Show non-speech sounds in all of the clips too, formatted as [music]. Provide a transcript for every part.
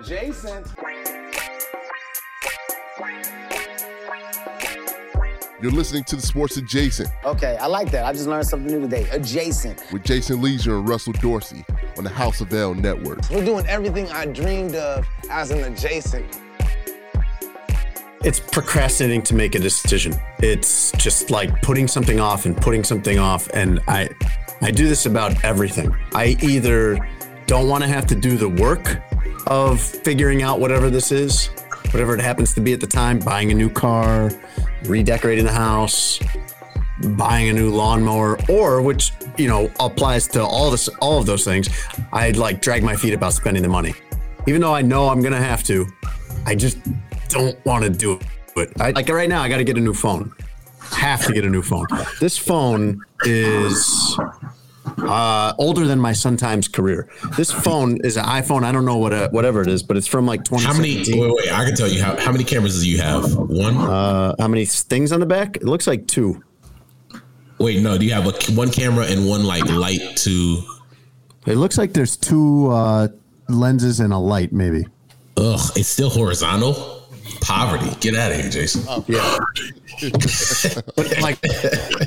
Adjacent. You're listening to the Sports Adjacent Okay, I like that. I just learned something new today. Adjacent. with Jason Lieser and Russell Dorsey on the House of L Network. We're doing everything I dreamed of as an adjacent. It's procrastinating to make a decision. It's just like putting something off and putting something off. And I, I do this about everything. I either don't want to have to do the work of figuring out whatever this is, whatever it happens to be at the time, buying a new car, redecorating the house, buying a new lawnmower, or which you know applies to all this, all of those things. I'd like drag my feet about spending the money, even though I know I'm gonna have to. I just don't want to do it. I, like right now, I got to get a new phone. Have to get a new phone. This phone is uh, older than my sometimes career. This phone is an iPhone. I don't know what a, whatever it is, but it's from like 20. How many? Wait, wait. I can tell you how, how many cameras do you have? One. Uh, how many things on the back? It looks like two. wait, no. Do you have a, one camera and one like light to? It looks like there's two uh, lenses and a light, maybe. Ugh, it's still horizontal. Poverty. Get out of here, Jason. Oh. Yeah. but [laughs] like,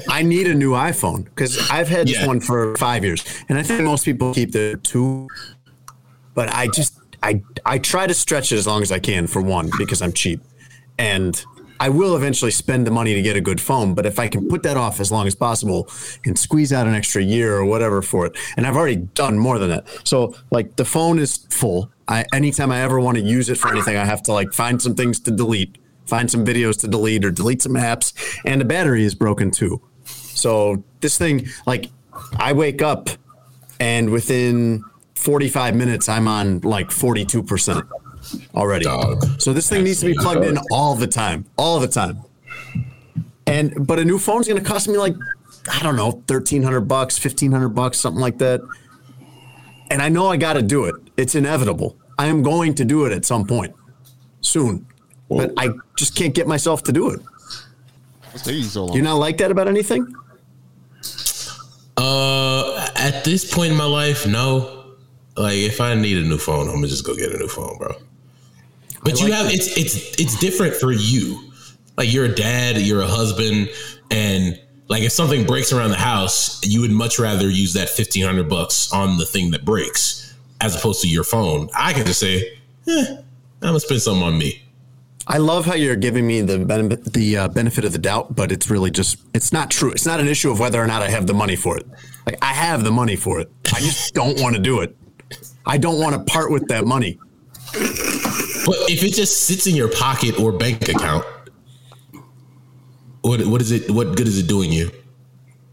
I need a new iPhone because I've had this one for five years, and I think most people keep the two. But I just I I try to stretch it as long as I can for one because I'm cheap, and I will eventually spend the money to get a good phone. But if I can put that off as long as possible and squeeze out an extra year or whatever for it, and I've already done more than that. So like the phone is full. I anytime I ever want to use it for anything, I have to like find some things to delete, find some videos to delete, or delete some apps, and the battery is broken too. So this thing, like, I wake up and within 45 minutes, I'm on like 42% already. Dog. So this thing needs to be plugged in all the time, all the time. And but a new phone's going to cost me like I don't know, 1300 bucks, 1500 bucks, something like that. And I know I got to do it. It's inevitable. I am going to do it at some point soon. But I just can't get myself to do it. You so long? You're not like that about anything? Uh, at this point in my life, no. Like, if I need a new phone, I'm gonna just go get a new phone, bro. But you like have that. it's it's it's different for you. Like you're a dad, you're a husband, and like if something breaks around the house, you would much rather use that fifteen hundred bucks on the thing that breaks as opposed to your phone. I can just say, eh, I'm gonna spend something on me. I love how you're giving me the benefit, the uh, benefit of the doubt, but it's really just it's not true. It's not an issue of whether or not I have the money for it. Like I have the money for it. I just [laughs] don't want to do it. I don't want to part with that money. But if it just sits in your pocket or bank account, what what is it? What good is it doing you?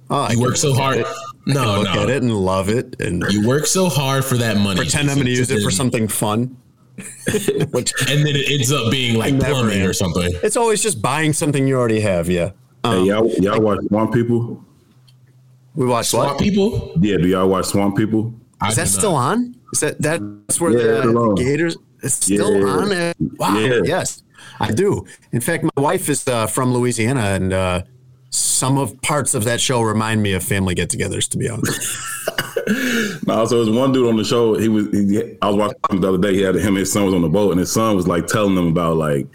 Oh, I You can work so hard. it. No, look no. at it and love it and You work so hard for that money. pretend I'm going to use it for something fun. [laughs] Which and then it ends up being like never plumbing or something. it's always just buying something you already have. Yeah. Hey, y'all, y'all watch Swamp People? We watch Swamp what? people. Yeah, do y'all watch Swamp People? Is do that not. still on? Is that that's where Yeah, the, it's uh. Gators? It's still Yeah. on. Wow. Yeah. Yes, I do. In fact, my wife is uh, from Louisiana, and uh, some of parts of that show remind me of family get-togethers. To be honest, [laughs] No, so there's one dude on the show. He was. He, I was watching the other day. He had him. and His son was on the boat, and his son was like telling them about like,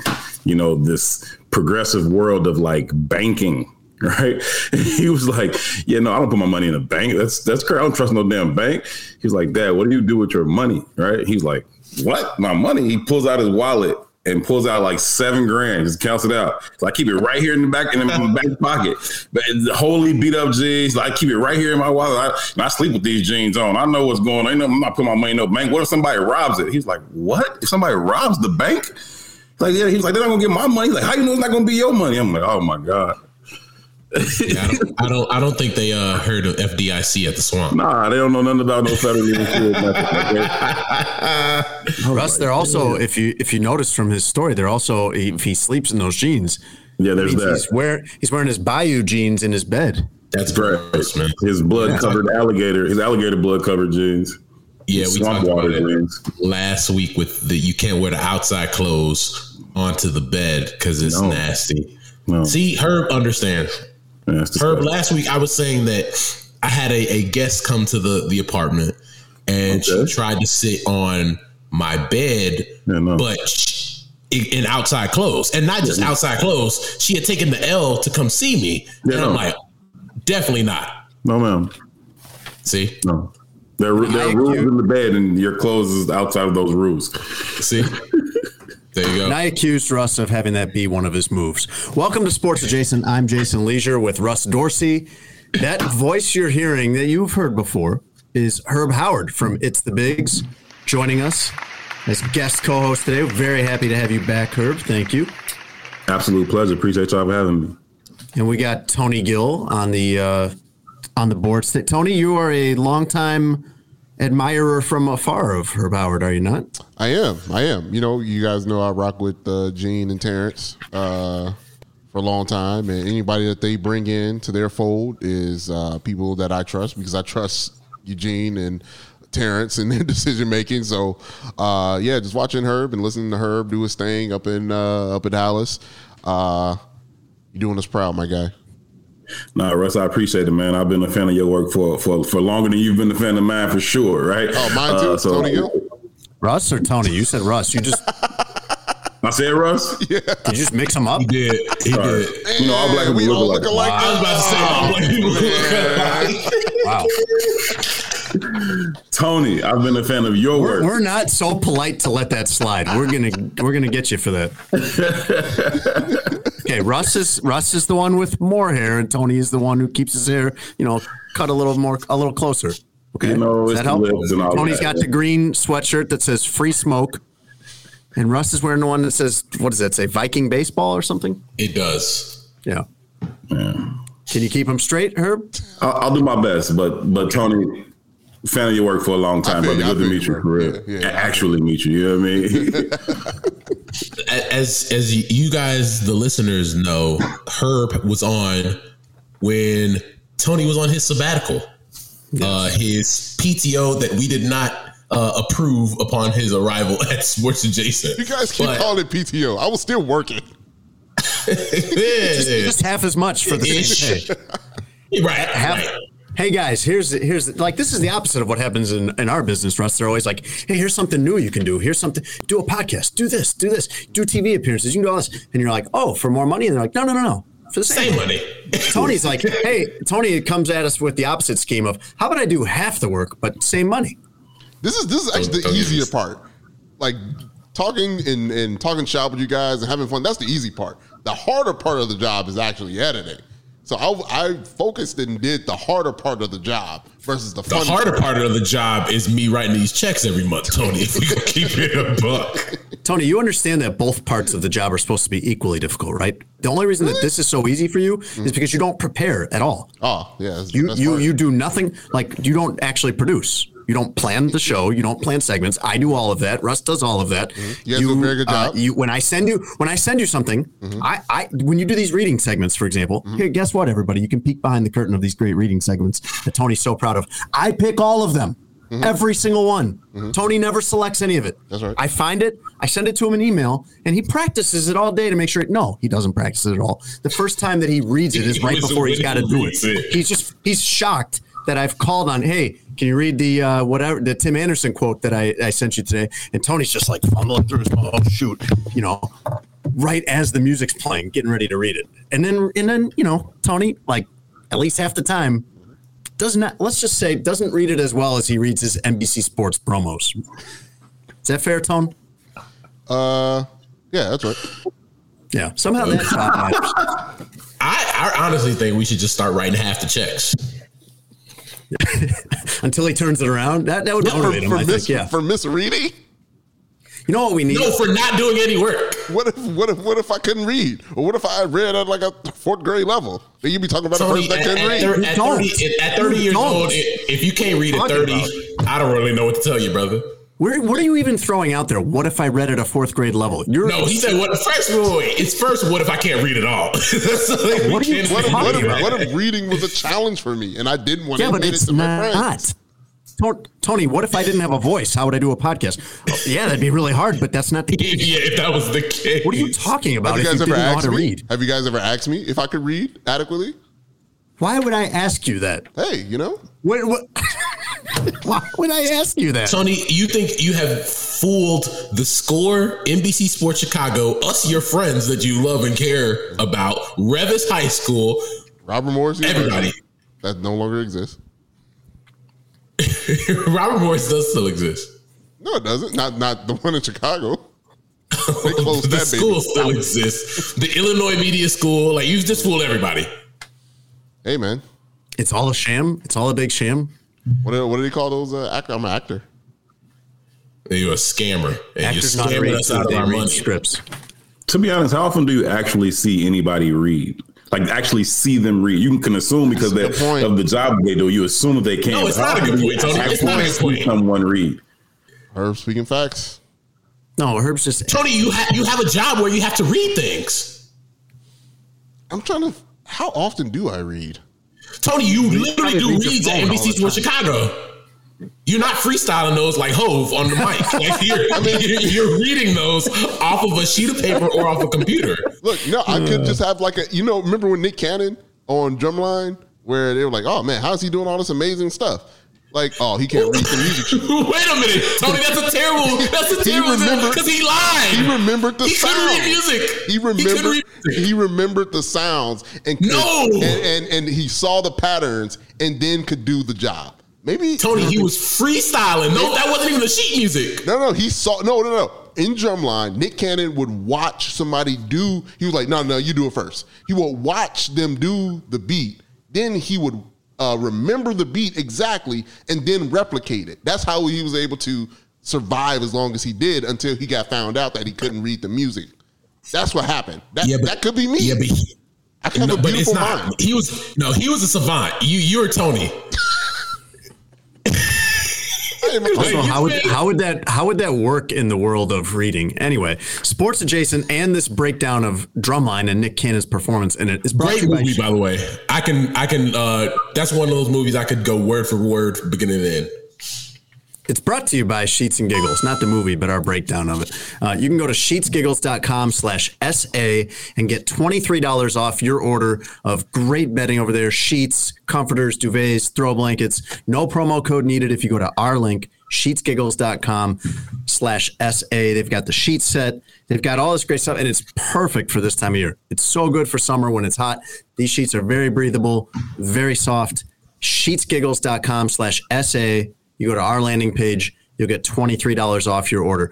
you know, this progressive world of like banking. [laughs] Right? He was like, "Yeah, no, I don't put my money in a bank. That's that's crazy. I don't trust no damn bank." He's like, "Dad, what do you do with your money?" Right? He's like, "What? My money?" He pulls out his wallet and pulls out like seven grand, just counts it out. So I keep it right here in the back in my [laughs] back pocket. But it's wholly beat up jeans. I keep it right here in my wallet. I, and I sleep with these jeans on. I know what's going on. I'm not putting my money in no bank. What if somebody robs it? He's like, what? If somebody robs the bank? Like, yeah, he's like, they're not gonna get my money. He's like, how you know it's not gonna be your money? I'm like, oh my God. Yeah, I, don't, I don't. I don't think they uh, heard of FDIC at the swamp. Nah, they don't know nothing about no federally insured nothing. Okay? Russ, they're also if you if you notice from his story, they're also if he sleeps in those jeans. Yeah, there's means that. He's wearing he's wearing his Bayou jeans in his bed. That's Right. gross, man. His blood covered alligator, his alligator blood covered jeans. Yeah, we Swamp talked about water it jeans. last week with the you can't wear the outside clothes onto the bed because it's No. nasty. No. See, Herb understands. Yeah, Herb, last week I was saying that I had a, a guest come to the, the apartment and Okay. she tried to sit on my bed, Yeah, no. but she, in, in outside clothes. And not just outside clothes, she had taken the L to come see me. Yeah, and I'm like, definitely not. No, ma'am. See? No. There, there are rules in the bed, and your clothes is outside of those rules. See? [laughs] there you go. And I accused Russ of having that be one of his moves. Welcome to Sports Adjacent. I'm Jason Lieser with Russ Dorsey. That voice you're hearing that you've heard before is Herb Howard from It's the Bigs joining us as guest co-host today. We're very happy to have you back, Herb. Thank you. Absolute pleasure. Appreciate y'all for having me. And we got Tony Gill on the uh, on the board. Tony, you are a longtime admirer from afar of Herb Howard, are you not? I am. I am. You know, you guys know I rock with uh, Gene and Terrence uh, for a long time, and anybody that they bring in to their fold is uh, people that I trust because I trust Eugene and Terrence and their [laughs] decision making. So, uh, yeah, just watching Herb and listening to Herb do his thing up in uh, up in Dallas. Uh, you're doing us proud, my guy. Nah, Russ, I appreciate it, man. I've been a fan of your work for for, for longer than you've been a fan of mine, for sure, right? Oh, mine too, Uh, so- Tony Gill. Russ or Tony? You said Russ. You just I said Russ. [laughs] Yeah. did you just mix them up? He did. He Sorry. did. You know, all black people we look all alike. look alike. I was about to say, all black people look [laughs] alike. Wow. Tony, I've been a fan of your We're, work. we're not so polite to let that slide. We're gonna we're gonna get you for that. [laughs] Okay, Russ is Russ is the one with more hair, and Tony is the one who keeps his hair, you know, cut a little more, a little closer. Okay, You know, Does that the help? lips Tony's that, got yeah. the green sweatshirt that says "Free Smoke," and Russ is wearing the one that says, "What does that say? Viking baseball or something?" It does. Yeah. Can you keep him straight, Herb? I'll, I'll do my best, but but Tony, fan of your work for a long time, feel brother. I Good to meet you, you for real. Yeah, yeah, A- Actually meet you. You know what I mean? [laughs] As as you guys, the listeners know, Herb was on when Tony was on his sabbatical, uh, his PTO that we did not uh, approve upon his arrival at Sports Adjacent. You guys keep But- calling it PTO. I was still working. [laughs] Yeah. Just half as much for the same pay. right, Half- right. Hey guys, here's here's like this is the opposite of what happens in, in our business, Russ. They're always like, hey, here's something new you can do. Here's something. Do a podcast. Do this. Do this. Do TV appearances. You can do all this. And you're like, oh, for more money. And they're like, no, no, no, no. For the same, Same money. [laughs] Tony's like, hey, Tony comes at us with the opposite scheme of how about I do half the work but same money? This is this is actually the Don't- don't easier part. Like talking and, and talking shop with you guys and having fun. That's the easy part. The harder part of the job is actually editing. So I, I focused and did the harder part of the job versus the, The fun harder part of the job is me writing these checks every month, Tony. If we could [laughs] keep it a buck. Tony, you understand that both parts of the job are supposed to be equally difficult, right? The only reason that this is so easy for you is because you don't prepare at all. Oh yeah, You you part. you do nothing like you don't actually produce. You don't plan the show. You don't plan segments. I do all of that. Russ does all of that. Mm-hmm. You guys do a very good uh, job. Mm-hmm. you when I send you when I send you something, I, I when you do these reading segments, for example, here, guess what, everybody, you can peek behind the curtain of these great reading segments that Tony's so proud of. I pick all of them. Every single one. Tony never selects any of it. Mm-hmm. That's right. I find it, I send it to him in email, and he practices it all day to make sure. It, no, he doesn't practice it at all. The first time that he reads it is right before he's got to do it. it. He's just he's shocked that I've called on. Hey, can you read the uh, whatever the Tim Anderson quote that I, I sent you today? And Tony's just like fumbling through his phone. Oh shoot, you know, right as the music's playing, getting ready to read it. And then and then you know Tony like at least half the time does not. Let's just say doesn't read it as well as he reads his NBC Sports promos. Is that fair, Tone? uh yeah, that's right. Yeah. Somehow that [laughs] job. I, I honestly think we should just start writing half the checks. [laughs] until he turns it around. That that would For, motivate him. for I Miss think. Yeah. for Miss Reedy. You know what we need? No, for not doing any work. what if what if what if I couldn't read? Or what if I read at like a fourth grade level? Then you'd be talking about Tony, a person that at, couldn't read. thir- at don't. 30, at 30 years don't. old, if you can't read at 30, about. I don't really know what to tell you, brother. Where, what are you even throwing out there? What if I read at a fourth grade level? You're No, he said, "What first? Wait, wait, wait. It's first. What if I can't read at all? [laughs] That's like, What are you What if, what, if, what if reading was a challenge for me and I didn't want yeah, to but admit it it's to my not. friends? Tony, what if I didn't have a voice? How would I do a podcast? Oh, yeah, that'd be really hard, but that's not the [laughs] case. yeah, if that was the case. What are you talking about Have you if guys you ever didn't asked me? read? Have you guys ever asked me if I could read adequately? Why would I ask you that? Hey, you know, What, what, [laughs] [laughs] why would I ask you that? Tony, you think you have fooled the score, NBC Sports Chicago, us, your friends that you love and care about, Revis High School, Robert Morris, Everybody. that no longer exists. [laughs] Robert Morris does still exist. No, it doesn't. Not not the one in Chicago. [laughs] They closed the that baby. school still exists. The Illinois Media School, like you just fooled everybody. Hey man, It's all a sham. It's all a big sham. What do, what did he call those? Uh, actor? I'm an actor. And you're a scammer, and Actors you're not scamming read, us out of our money. scripts. To be honest, how often do you actually see anybody read? Like actually see them read? You can assume because they, good point. of the job they do. You assume that they can. No, it's not a good often do point, you Tony. It's not a actually good see point. Someone read. Herb speaking facts. No, Herb's just. Tony, you ha- you have a job where you have to read things. I'm trying to. How often do I read? Tony, you literally do reads at NBC Sports Chicago. You're not freestyling those like Hov on the mic. Like you're, I mean, you're, you're reading those off of a sheet of paper or off a computer. Look, no, I could just have like a. You know, remember when Nick Cannon on Drumline, where they were like, "Oh man, how's he doing all this amazing stuff?" Like, oh, he can't read the music sheet. [laughs] Wait a minute, Tony. That's a terrible. That's a He terrible because he lied. He remembered the He couldn't read music. He He remembered. read music. He remembered the sounds and No! and, and and he saw the patterns and then could do the job. Maybe Tony, he was freestyling. No, that wasn't even the sheet music. No, no, he saw. No, no, no. In drumline, Nick Cannon would watch somebody do. He was like, "No, no, you do it first. He would watch them do the beat. Then he would uh, remember the beat exactly and then replicate it. That's how he was able to survive as long as he did until he got found out that he couldn't read the music. That's what happened. That, Yeah, but- that could be me. Yeah, but he, I have no, a but it's beautiful not. mind. He was no, he was a savant. You, you're Tony. Also, how would how would that how would that work in the world of reading? Anyway, sports adjacent and this breakdown of Drumline and Nick Cannon's performance in it is brought Great to you by movie, by the way. I can, I can. uh That's one of those movies I could go word for word, beginning to end. It's brought to you by Sheets and Giggles, not the movie, but our breakdown of it. Uh, you can go to sheetsgiggles.com slash SA and get $23 off your order of great bedding over there. Sheets, comforters, duvets, throw blankets. No promo code needed if you go to our link, sheetsgiggles.com slash SA. They've got the sheet set. They've got all this great stuff, and it's perfect for this time of year. It's so good for summer when it's hot. These sheets are very breathable, very soft. Sheetsgiggles.com slash SA. You go to our landing page, you'll get $23 off your order.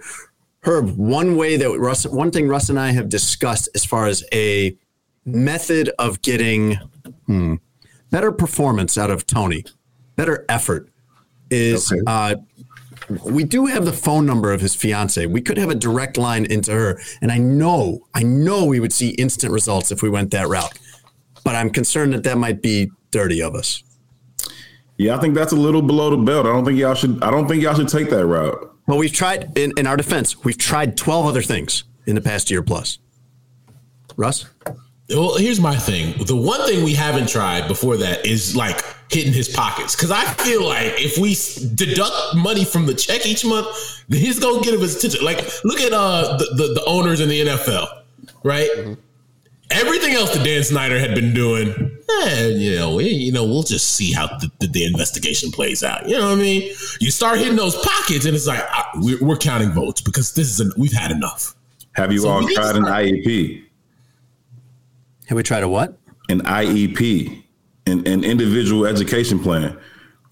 Herb, one way that Russ, one thing Russ and I have discussed as far as a method of getting hmm, better performance out of Tony, better effort is uh, we do have the phone number of his fiance. We could have a direct line into her. And I know, I know we would see instant results if we went that route. But I'm concerned that that might be dirty of us. Yeah, I think that's a little below the belt. I don't think y'all should. I don't think y'all should take that route. Well, we've tried, in, in our defense, we've tried 12 other things in the past year plus. Russ? Well, here's my thing. The one thing we haven't tried before that is like hitting his pockets. Cause I feel like if we deduct money from the check each month, he's gonna get his attention. Like, look at uh the, the, the owners in the NFL, right? Everything else that Dan Snyder had been doing, eh, you know, we, you know, we'll just see how the, the, the investigation plays out. You know what I mean? You start hitting those pockets, and it's like uh, we're, we're counting votes because this is an, we've had enough. Have you So all we need to tried an IEP? Have we tried a what? An IEP, an, an individual education plan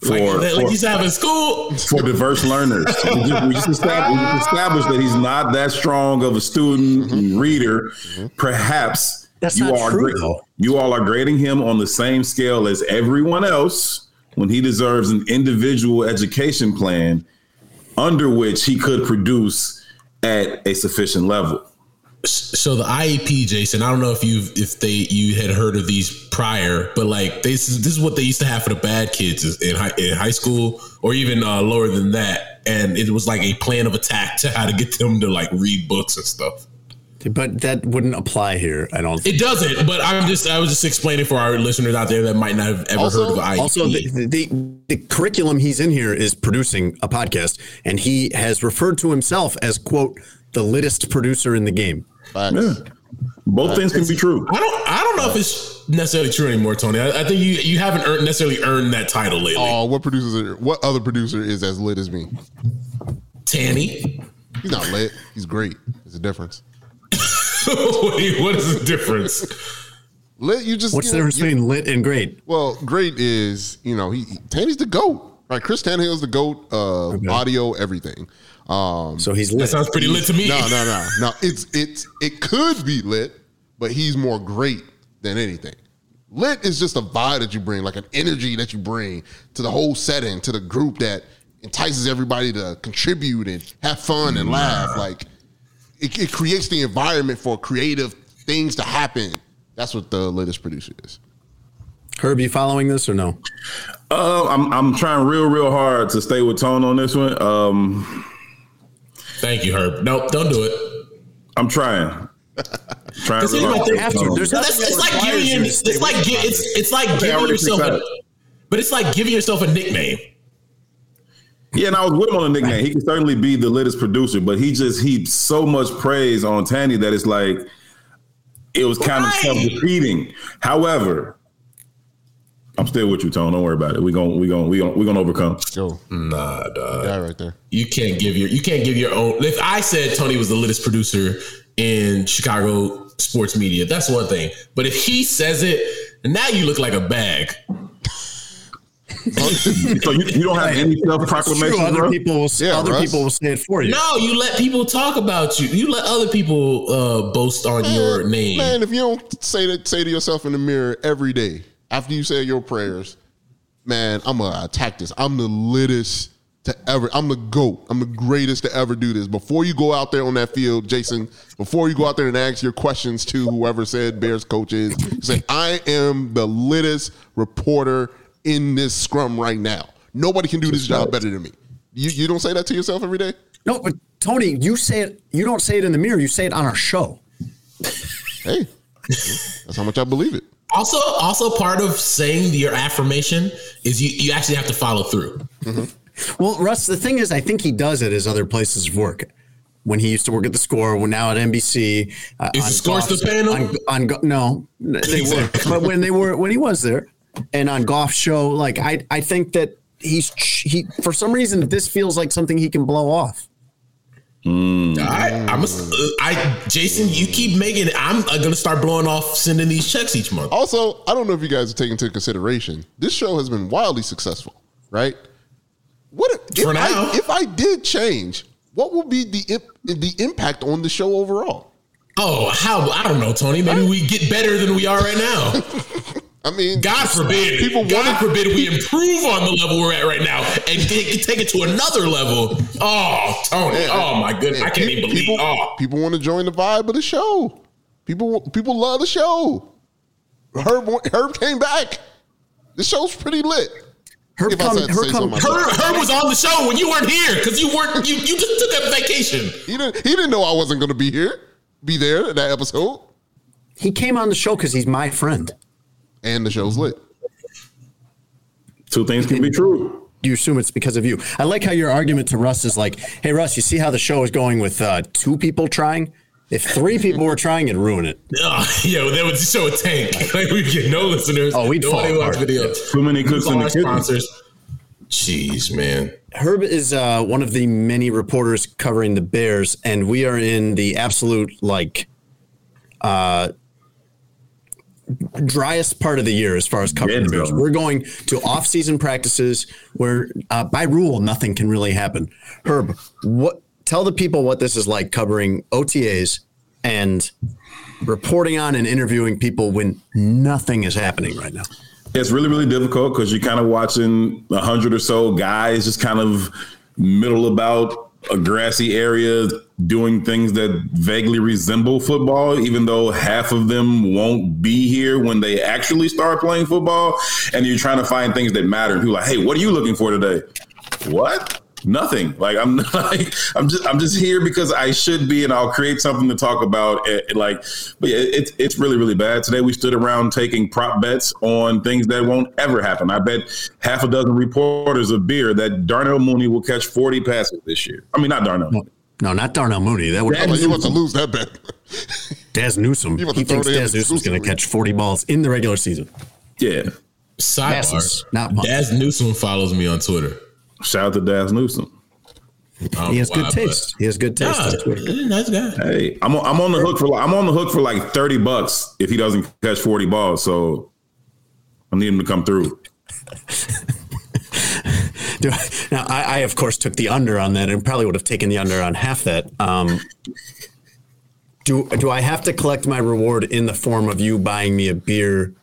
for Like, like for, you used to school. for diverse learners. [laughs] we, just, we, just established, we just established that he's not that strong of a student and reader. Perhaps That's you not are true, gra- though. you all are grading him on the same scale as everyone else when he deserves an individual education plan under which he could produce at a sufficient level. So the IEP, Jason, I don't know if you if they you had heard of these prior, but like this is this is what they used to have for the bad kids in high, in high school or even uh, lower than that, and it was like a plan of attack to how to get them to like read books and stuff. But that wouldn't apply here. I don't. It doesn't. But I'm just I was just explaining for our listeners out there that might not have ever Also- heard of IEP. Also, the, the the curriculum he's in here is producing a podcast, and he has referred to himself as quote the littest producer in the game. Facts. Yeah. Both things can be true. I don't I don't know if it's necessarily true anymore, Tony. I, I think you you haven't earned, necessarily earned that title lately. Oh, what producers? Are, what other producer is as lit as me? Tanny. He's not lit. He's great. There's a difference. [laughs] Wait, what is the difference? Lit, you just What's you the know, difference between lit and great? Well, great is you know he, he Tanny's the goat, right? Chris Tannehill's the goat of audio, everything. Um, So he's That sounds pretty lit to me. no, no, no, [laughs] no. It's it's it could be lit, but he's more great than anything. Lit is just a vibe that you bring, like an energy that you bring to the whole setting, to the group that entices everybody to contribute and have fun and laugh. Like it, it creates the environment for creative things to happen. That's what the latest producer is. Herb, you following this or no? Uh, I'm I'm trying real real hard to stay with tone on this one. Um, Thank you, Herb. Nope, don't do it. I'm trying. [laughs] trying real hard. think- Have to. There's That's, nothing it's like giving you you, to stay it's like with gi- it. it's it's like giving yourself a, but it's like giving yourself a nickname. Yeah, and I was with him on the nickname. He can certainly be the latest producer, but he just heaped so much praise on Tanny that it's like it was kind Right. of self defeating. However, I'm still with you, Tone. Don't worry about it. We going we going we going we gonna overcome. Yo, Nah, dog. guy right there. You can't give your you can't give your own. If I said Tony was the littest producer in Chicago sports media, that's one thing. But if he says it, now you look like a bag. So you, you don't have any self It's true. proclamation, Other bro? people will. Yeah, other Russ. people will say it for you. No, you let people talk about you. You let other people uh, boast on your name. Man, if you don't say that, say to yourself in the mirror every day after you say your prayers, man, I'm gonna attack this. I'm the littest to ever. I'm the goat. I'm the greatest to ever do this. Before you go out there on that field, Jason, before you go out there and ask your questions to whoever said Bears coach is, say I am the littest reporter in this scrum right now. Nobody can do this job better than me. You you don't say that to yourself every day. No, but Tony, you say it. You don't say it in the mirror. You say it on our show. Hey, that's how much I believe it. Also, also part of saying your affirmation is you you actually have to follow through. Well, Russ, the thing is, I think he does it as other places of work. When he used to work at the Score, when now at NBC, uh, Is the on Score Goff's- still paying him? On, on no, they were, but when they were when he was there, and on golf show, like I, I think that he's he for some reason this feels like something he can blow off. All right, I'm a, I Jason, you keep making it. I'm uh, gonna start blowing off sending these checks each month. Also, I don't know if you guys are taking into consideration this show has been wildly successful, right? What if, For if now. I, if I did change? What will be the imp, the impact on the show overall? Oh, how I don't know, Tony. Maybe we get better than we are right now. [laughs] I mean, God forbid. People God wanted- forbid we [laughs] improve on the level we're at right now and get, take it to another level. Oh, Tony. Oh my goodness. I can't pe- even believe. people. Oh, People want to join the vibe of the show. People people love the show. Herb Herb came back. The show's pretty lit. Herb If I come, Herb come. Herb, Herb was on the show when you weren't here because you weren't. You you just took a vacation. He didn't he didn't know I wasn't going to be here, be there in that episode, he came on the show because he's my friend. And the show's lit. Two things can be true. You assume it's because of you. I like how your argument to Russ is like, "Hey, Russ, you see how the show is going with uh, two people trying? If three people were trying, it'd ruin it." [laughs] Oh, yo, that would show a tank. [laughs] Like we get no listeners. Oh, we'd nobody fall watch apart. videos. Too many cooks in the our sponsors. Jeez, man. Herb is uh, one of the many reporters covering the Bears, and we are in the absolute like uh, driest part of the year as far as the Bears. We're going to off-season practices where, uh, by rule, nothing can really happen. Herb, what? Tell the people what this is like covering OTAs and reporting on and interviewing people when nothing is happening right now. It's really, really difficult because you're kind of watching a hundred or so guys just kind of middle about a grassy area doing things that vaguely resemble football, even though half of them won't be here when they actually start playing football. And you're trying to find things that matter. People like, hey, what are you looking for today? What? Nothing. Like I'm [laughs] like I'm just I'm just here because I should be, and I'll create something to talk about. It, like, but yeah, it's it's really really bad. Today we stood around taking prop bets on things that won't ever happen. I bet half a dozen reporters of beer that Darnell Mooney will catch 40 passes this year. I mean, not Darnell. No, no not Darnell Mooney. That would Like, you want to lose that bet. [laughs] Dazz Newsome. You He about to throw thinks the Dazz Newsome's going to catch 40 balls in the regular season. Yeah. Passes, Sidebar. not punts. Dazz Newsome follows me on Twitter. Shout out to Dazz Newsome. He has know good taste. He has good taste. Nah, on Twitter. he's a nice guy. Hey, I'm on, I'm on the hook for I'm on the hook for like 30 bucks if he doesn't catch 40 balls. So I need him to come through. [laughs] Do [laughs] I- now, I, I of course took the under on that, and probably would have taken the under on half that. Um, do do I have to collect my reward in the form of you buying me a beer,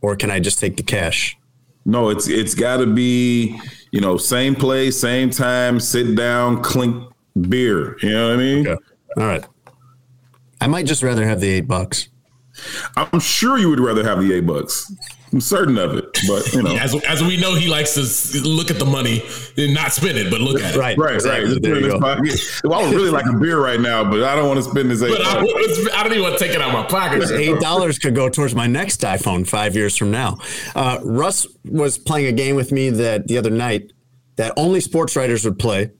or can I just take the cash? No, it's it's got to be you know same place, same time, sit down, clink beer. You know what I mean? Okay. All right. I might just rather have the eight bucks. I'm sure you would rather have the A bucks. I'm certain of it, but you know. [laughs] As, as we know, he likes to look at the money and not spend it, but look at it. Right. Right, exactly. right. Just There put it you in his go. pocket. [laughs] Well, I would really like a beer right now, but I don't want to spend this eight But I. I don't even want to take it out of my pocket. Eight dollars could go towards my next iPhone five years from now. Uh, Russ was playing a game with me that the other night that only sports writers would play.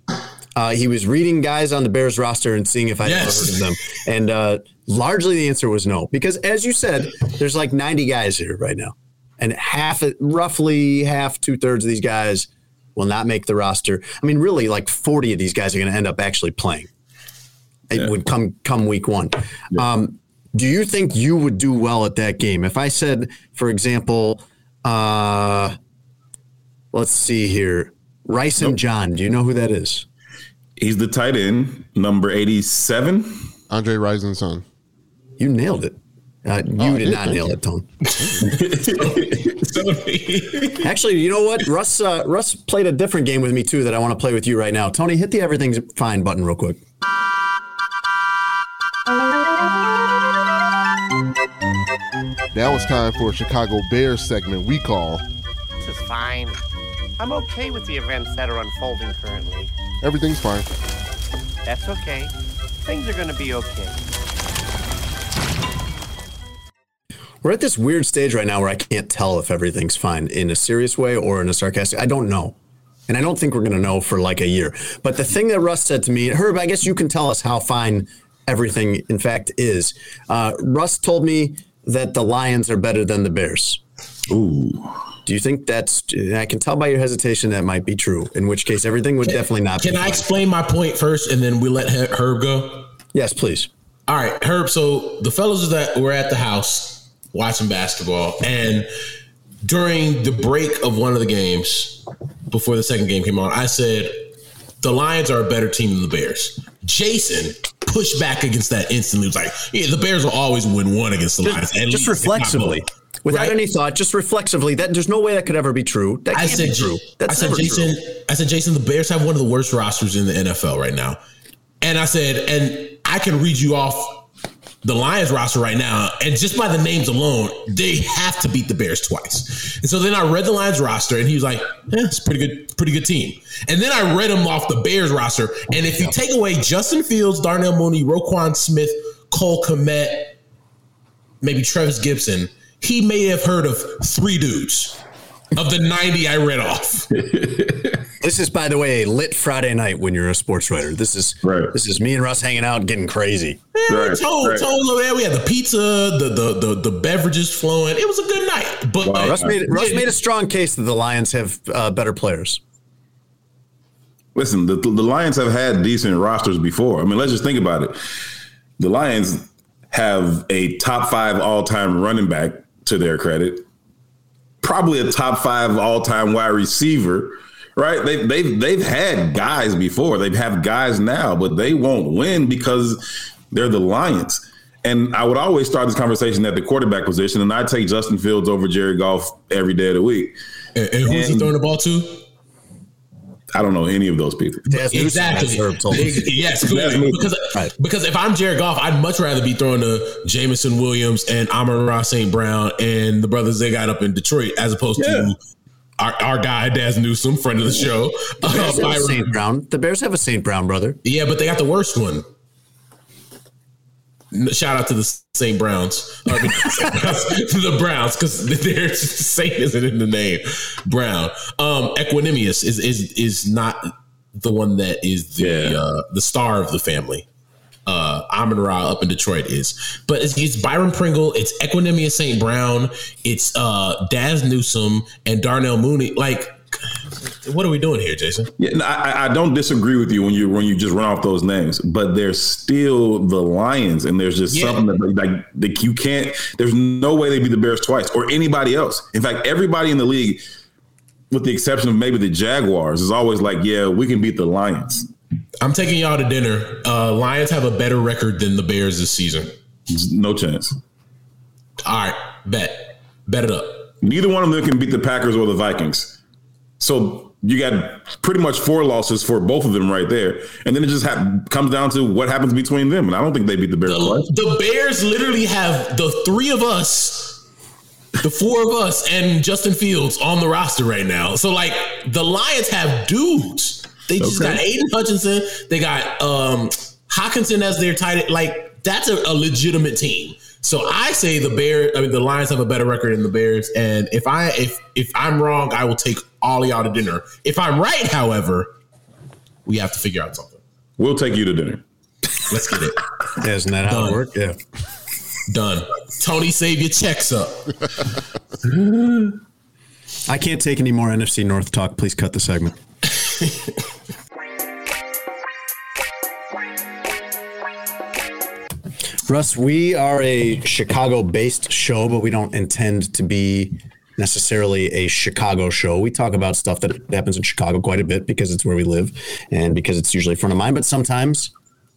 Uh, he was reading guys on the Bears roster and seeing if I Yes. ever heard of them, and uh, largely the answer was no, because as you said, there's like 90 guys here right now, and half, roughly half, two thirds of these guys will not make the roster. I mean, really, like 40 of these guys are going to end up actually playing. It would come come week one. Um, do you think you would do well at that game? If I said, for example, uh, let's see here, Rysen John. Do you know who that is? He's the tight end, number 87. Andre Rison's son. You nailed it. Uh, you Oh, did did, not nail you. it, Tone. [laughs] [laughs] Actually, you know what? Russ uh, Russ played a different game with me too that I want to play with you right now. Tony, hit the everything's fine button real quick. Now it's time for a Chicago Bears segment we call This is fine. I'm okay with the events that are unfolding currently. Everything's Fine. That's okay. Things are gonna be okay. We're at this weird stage right now where I can't tell if everything's fine in a serious way or in a sarcastic. I don't know. And I don't think we're going to know for like a year. But the thing that Russ said to me, Herb, I guess you can tell us how fine everything in fact is. Uh, Russ told me that the Lions are better than the Bears. Ooh. Do you think that's, I can tell by your hesitation that might be true, in which case everything would definitely not Can be I fine. explain my point first, and then we let Herb go? Yes, please. All right, Herb. So the fellows that were at the house watching basketball, and during the break of one of the games, before the second game came on, I said the Lions are a better team than the Bears. Jason pushed back against that instantly. He was like, "Yeah, the Bears will always win one against the Lions." at Just least, reflexively. Both." Without Right? any thought, just reflexively, that there's no way that could ever be true. That I can't said, be true. That's I said, Jason, true. I said, Jason, the Bears have one of the worst rosters in the NFL right now. And I said, and I can read you off the Lions roster right now, and just by the names alone, they have to beat the Bears twice. And so then I read the Lions roster, and he was like, "Yeah, it's a pretty good, pretty good team." And then I read him off the Bears roster, and if you take away Justin Fields, Darnell Mooney, Roquan Smith, Cole Kmet, maybe Travis Gibson, he may have heard of three dudes of the 90 I read off. [laughs] This is, by the way, a lit Friday night when you're a sports writer. This is Right. this is me and Russ hanging out, getting crazy. Right, told, right. told over there. We had the pizza, the, the the the beverages flowing. It was a good night. But Wow. Russ made Russ made a strong case that the Lions have uh, better players. Listen, the, the Lions have had decent rosters before. I mean, let's just think about it. The Lions have a top five all time running back to their credit, probably a top five all time wide receiver. Right? They, they've they've had guys before. They have guys now, but they won't win because they're the Lions. And I would always start this conversation at the quarterback position, and I take Justin Fields over Jared Goff every day of the week. and, and who's he throwing the ball to? I don't know any of those people. Exactly. yes, clearly. because right. because if I'm Jared Goff, I'd much rather be throwing to Jameson Williams and Amon-Ra St. Brown and the brothers they got up in Detroit as opposed yeah. to our, our guy Dazz Newsome, friend of the show. The Bears, uh, St. Brown. the Bears have a St. Brown brother. Yeah, but they got the worst one. Shout out to the St. Browns. I mean, [laughs] the Browns, because their [laughs] Saint isn't in the name. Brown. Um, Equanimeous is is is not the one that is the yeah. uh, the star of the family. Uh, Amon Ra up in Detroit is, but it's, it's Byron Pringle, it's Equanimeous St. Brown, it's uh, Dazz Newsome and Darnell Mooney. Like what are we doing here, Jason? Yeah, no, I, I, don't disagree with you when you when you just run off those names, but they're still the Lions, and there's just yeah. something that like, like you can't. There's no way they beat the Bears twice or anybody else. In fact, everybody in the league, with the exception of maybe the Jaguars, is always like, yeah, we can beat the Lions. I'm taking y'all to dinner. Uh, Lions have a better record than the Bears this season. No chance. All right, bet, bet it up. Neither one of them can beat the Packers or the Vikings. So you got pretty much four losses for both of them right there, and then it just ha- comes down to what happens between them. And I don't think they beat the Bears. The, the Bears literally have the three of us, the four of us, and Justin Fields on the roster right now. So like the Lions have dudes. They just okay. got Aidan Hutchinson. They got um Hockenson as their tight end. Like that's a, a legitimate team. So I say the Bears. I mean, the Lions have a better record than the Bears. And if I if if I'm wrong, I will take all y'all to dinner. If I'm right, however, we have to figure out something. We'll take you to dinner. Let's get it. [laughs] yeah, isn't that how it works? Yeah. Done. Tony, save your checks up. [laughs] I can't take any more NFC North talk. Please cut the segment. [laughs] Russ, we are a Chicago based show, but we don't intend to be necessarily a Chicago show. We talk about stuff that happens in Chicago quite a bit because it's where we live and because it's usually front of mind. But sometimes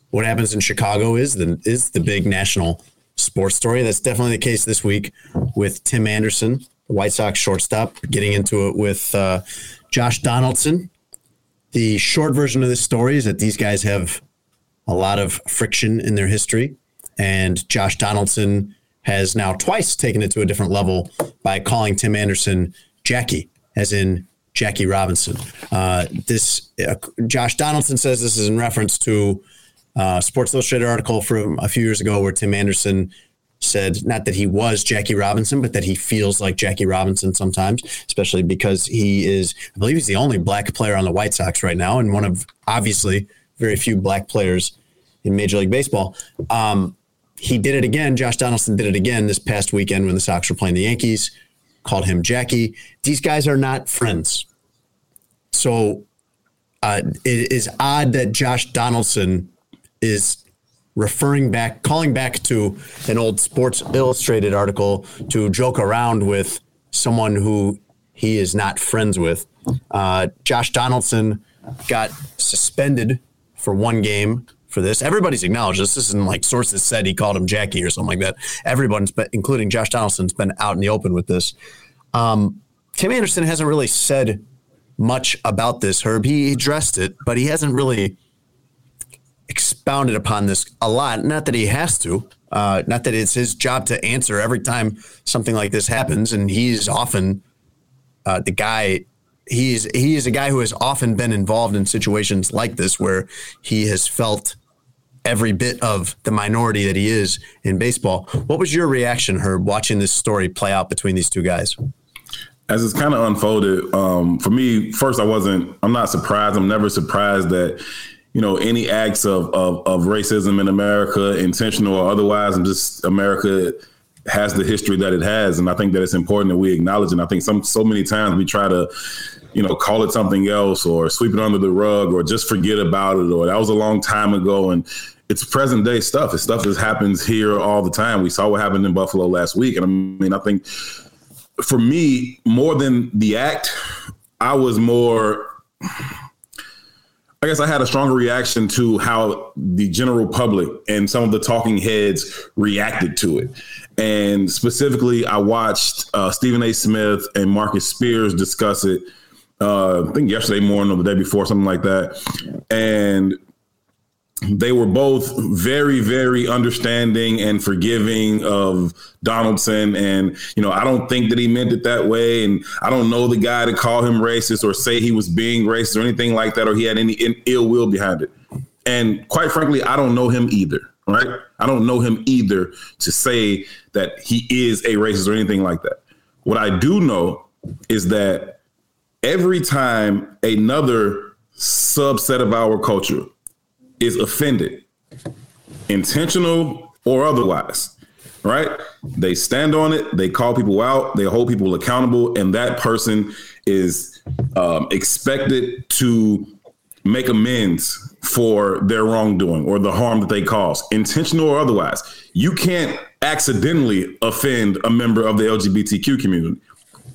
what happens in Chicago is the is the big national sports story. That's definitely the case this week with Tim Anderson, White Sox shortstop, getting into it with uh, Josh Donaldson. The short version of this story is that these guys have a lot of friction in their history, and Josh Donaldson has now twice taken it to a different level by calling Tim Anderson Jackie, as in Jackie Robinson. Uh, this uh, Josh Donaldson says this is in reference to a Sports Illustrated article from a few years ago where Tim Anderson said not that he was Jackie Robinson, but that he feels like Jackie Robinson sometimes, especially because he is, I believe, he's the only black player on the White Sox right now, and one of obviously very few black players in Major League Baseball. Um, he did it again. Josh Donaldson did it again this past weekend when the Sox were playing the Yankees, called him Jackie. These guys are not friends. So uh, it is odd that Josh Donaldson is referring back, calling back to an old Sports Illustrated article to joke around with someone who he is not friends with. Uh, Josh Donaldson got suspended for one game for this. Everybody's acknowledged this. This isn't like sources said he called him Jackie or something like that. Everyone's been, including Josh Donaldson's been out in the open with this. Um, Tim Anderson hasn't really said much about this, Herb. He addressed it, but he hasn't really expounded upon this a lot. Not that he has to, uh, not that it's his job to answer every time something like this happens. And he's often uh, the guy he's he is a guy who has often been involved in situations like this where he has felt every bit of the minority that he is in baseball. What was your reaction, Herb, watching this story play out between these two guys? As it's kind of unfolded, um, for me, first I wasn't. I'm not surprised. I'm never surprised that you know any acts of, of of racism in America, intentional or otherwise. I'm just America has the history that it has, and I think that it's important that we acknowledge. And I think some so many times we try to you know, call it something else or sweep it under the rug or just forget about it or that was a long time ago. And it's present day stuff. It's stuff that happens here all the time. We saw what happened in Buffalo last week. And I mean, I think for me, more than the act, I was more. I guess I had a stronger reaction to how the general public and some of the talking heads reacted to it. And specifically, I watched uh, Stephen A. Smith and Marcus Spears discuss it uh, I think yesterday morning or the day before, something like that. And they were both very, very understanding and forgiving of Donaldson. And, you know, I don't think that he meant it that way. And I don't know the guy to call him racist or say he was being racist or anything like that, or he had any ill will behind it. And quite frankly, I don't know him either. Right. I don't know him either to say that he is a racist or anything like that. What I do know is that every time another subset of our culture is offended, intentional or otherwise, right? They stand on it, they call people out, they hold people accountable, and that person is um, expected to make amends for their wrongdoing or the harm that they cause, intentional or otherwise. You can't accidentally offend a member of the LGBTQ community.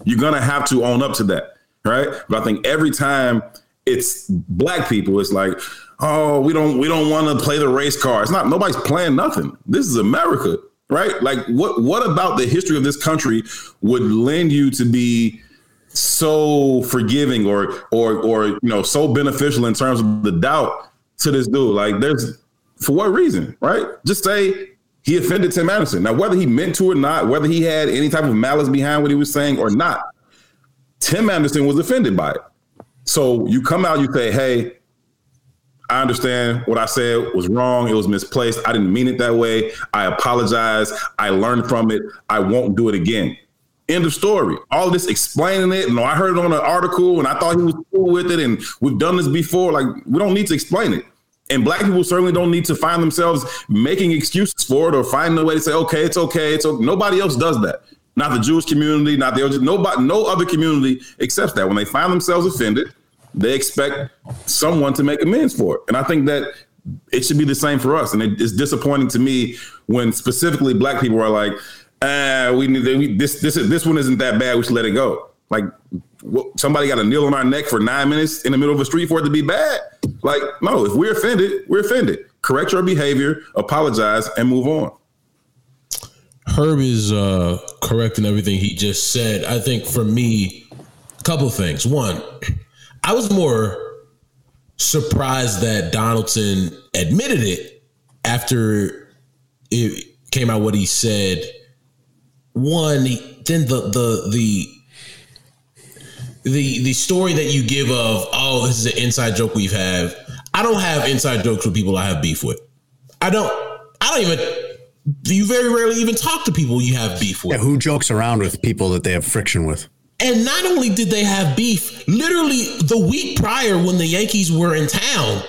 You're gonna have to own up to that, right? But I think every time it's black people, it's like, oh, we don't we don't want to play the race card. It's not nobody's playing nothing. This is America, right? Like what what about the history of this country would lend you to be so forgiving or or or you know so beneficial in terms of the doubt to this dude? Like there's for what reason, right? Just say he offended Tim Anderson. Now, whether he meant to or not, whether he had any type of malice behind what he was saying or not, Tim Anderson was offended by it. So you come out, you say, hey, I understand what I said was wrong. It was misplaced. I didn't mean it that way. I apologize. I learned from it. I won't do it again. End of story. All this explaining it, and I heard it on an article, and I thought he was cool with it, and we've done this before. Like we don't need to explain it. And black people certainly don't need to find themselves making excuses for it or finding a way to say, okay, it's okay. It's okay. Nobody else does that. Not the Jewish community, not the nobody, no other community accepts that. When they find themselves offended, they expect someone to make amends for it. And I think that it should be the same for us. And it, it's disappointing to me when specifically black people are like, ah, we need we, this, this, this one isn't that bad. We should let it go. Like somebody got a nail on our neck for nine minutes in the middle of a street for it to be bad. Like, no, if we're offended, we're offended. Correct your behavior, apologize, and move on. Herb is uh, correct in everything he just said. I think for me, a couple things. One, I was more surprised that Donaldson admitted it after it came out what he said. One, then the the the the the story that you give of oh this is an inside joke we've have i don't have inside jokes with people i have beef with. I don't i don't even you very rarely even talk to people you have beef with. Yeah, who jokes around with people that they have friction with? And not only did they have beef literally the week prior when the yankees were in town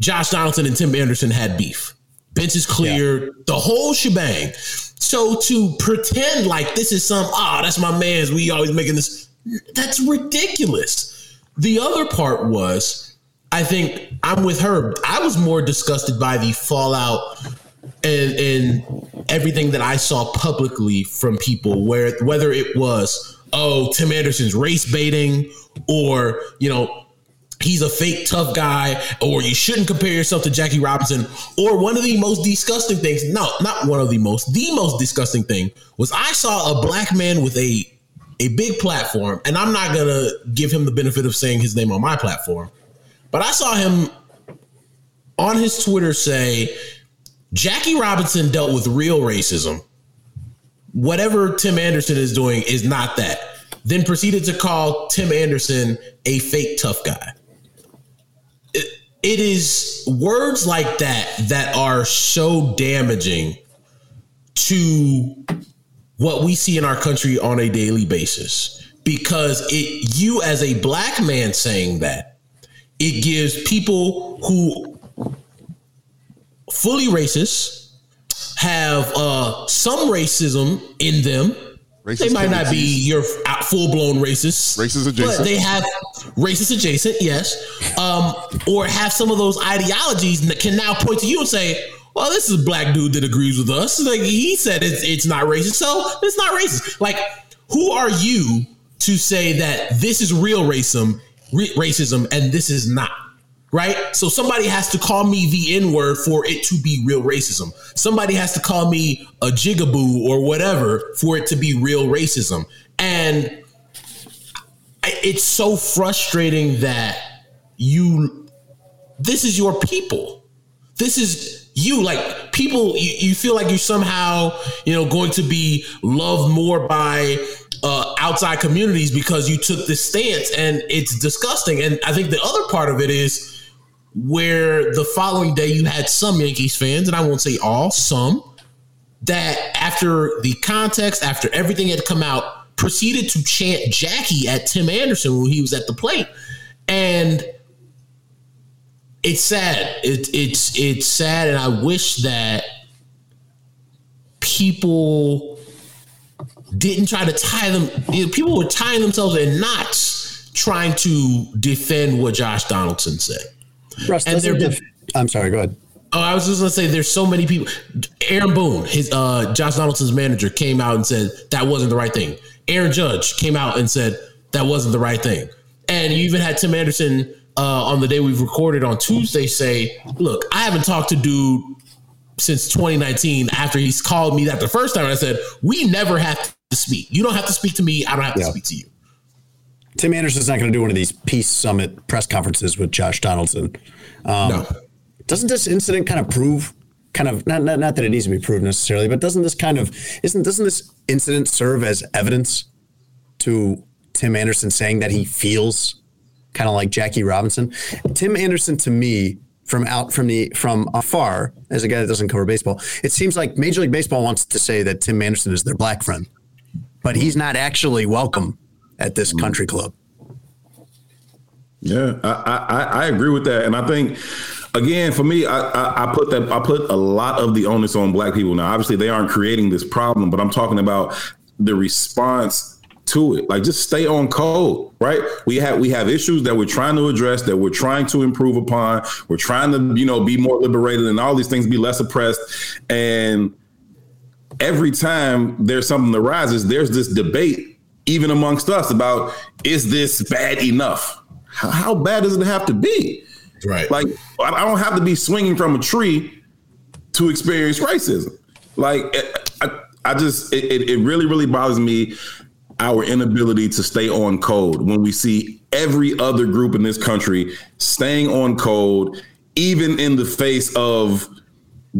josh donaldson and tim anderson had beef. Benches cleared yeah. the whole shebang so to pretend like this is some ah oh, that's my man's we always making this that's ridiculous. The other part was, I think I'm with her. I was more disgusted by the fallout and and everything that I saw publicly from people, where whether it was oh Tim Anderson's race baiting or you know he's a fake tough guy, or you shouldn't compare yourself to Jackie Robinson, or one of the most disgusting things. No, not one of the most. The most disgusting thing was I saw a black man with a a big platform, and I'm not gonna give him the benefit of saying his name on my platform, but I saw him on his Twitter say Jackie Robinson dealt with real racism. Whatever Tim Anderson is doing is not that. Then proceeded to call Tim Anderson a fake tough guy. It, is words like that that are so damaging to what we see in our country on a daily basis. Because it you as a black man saying that it gives people who fully racist have uh, some racism in them Racist they might not be your full blown racist, racist adjacent, but they have racist adjacent, yes, um, or have some of those ideologies that can now point to you and say, well, this is a black dude that agrees with us. Like he said, it's it's not racist, so it's not racist. Like, who are you to say that this is real racism, racism, and this is not? Right? So somebody has to call me the N word for it to be real racism. Somebody has to call me a jigaboo or whatever for it to be real racism. And it's so frustrating that you this is your people. This is you like people you, you feel like you're somehow, you know, going to be loved more by uh, outside communities because you took this stance and it's disgusting. And I think the other part of it is where the following day you had some Yankees fans, and I won't say all, some, that after the context, after everything had come out, proceeded to chant Jackie at Tim Anderson when he was at the plate. And it's sad. It, it's it's sad, and I wish that people didn't try to tie them. You know, people were tying themselves in knots trying to defend what Josh Donaldson said. Russ, And doesn't they're- def- I'm sorry. Go ahead. Oh, I was just gonna say, there's so many people. Aaron Boone, his uh, Josh Donaldson's manager, came out and said that wasn't the right thing. Aaron Judge came out and said that wasn't the right thing. And you even had Tim Anderson uh, on the day we've recorded on Tuesday say, "Look, I haven't talked to dude since 2019 after he's called me that the first time. And I said, we never have to speak. You don't have to speak to me. I don't have to Yeah. speak to you. Tim Anderson's not going to do one of these peace summit press conferences with Josh Donaldson. Um, No. Doesn't this incident kind of prove, kind of not, not not that it needs to be proved necessarily, but doesn't this kind of isn't doesn't this incident serve as evidence to Tim Anderson saying that he feels kind of like Jackie Robinson? Tim Anderson to me from out from the from afar as a guy that doesn't cover baseball, it seems like Major League Baseball wants to say that Tim Anderson is their black friend, but he's not actually welcome at this mm-hmm. country club. Yeah, I, I I agree with that, and I think again for me, I, I I put that I put a lot of the onus on black people. Now, obviously, they aren't creating this problem, but I'm talking about the response to it. Like, just stay on code, right? We have we have issues that we're trying to address, that we're trying to improve upon. We're trying to you know be more liberated and all these things, be less oppressed, and every time there's something that rises, there's this debate, even amongst us, about is this bad enough? How, how bad does it have to be? Right. Like, I don't have to be swinging from a tree to experience racism. Like, eh, I, I just, it- it really, really bothers me our inability to stay on code when we see every other group in this country staying on code, even in the face of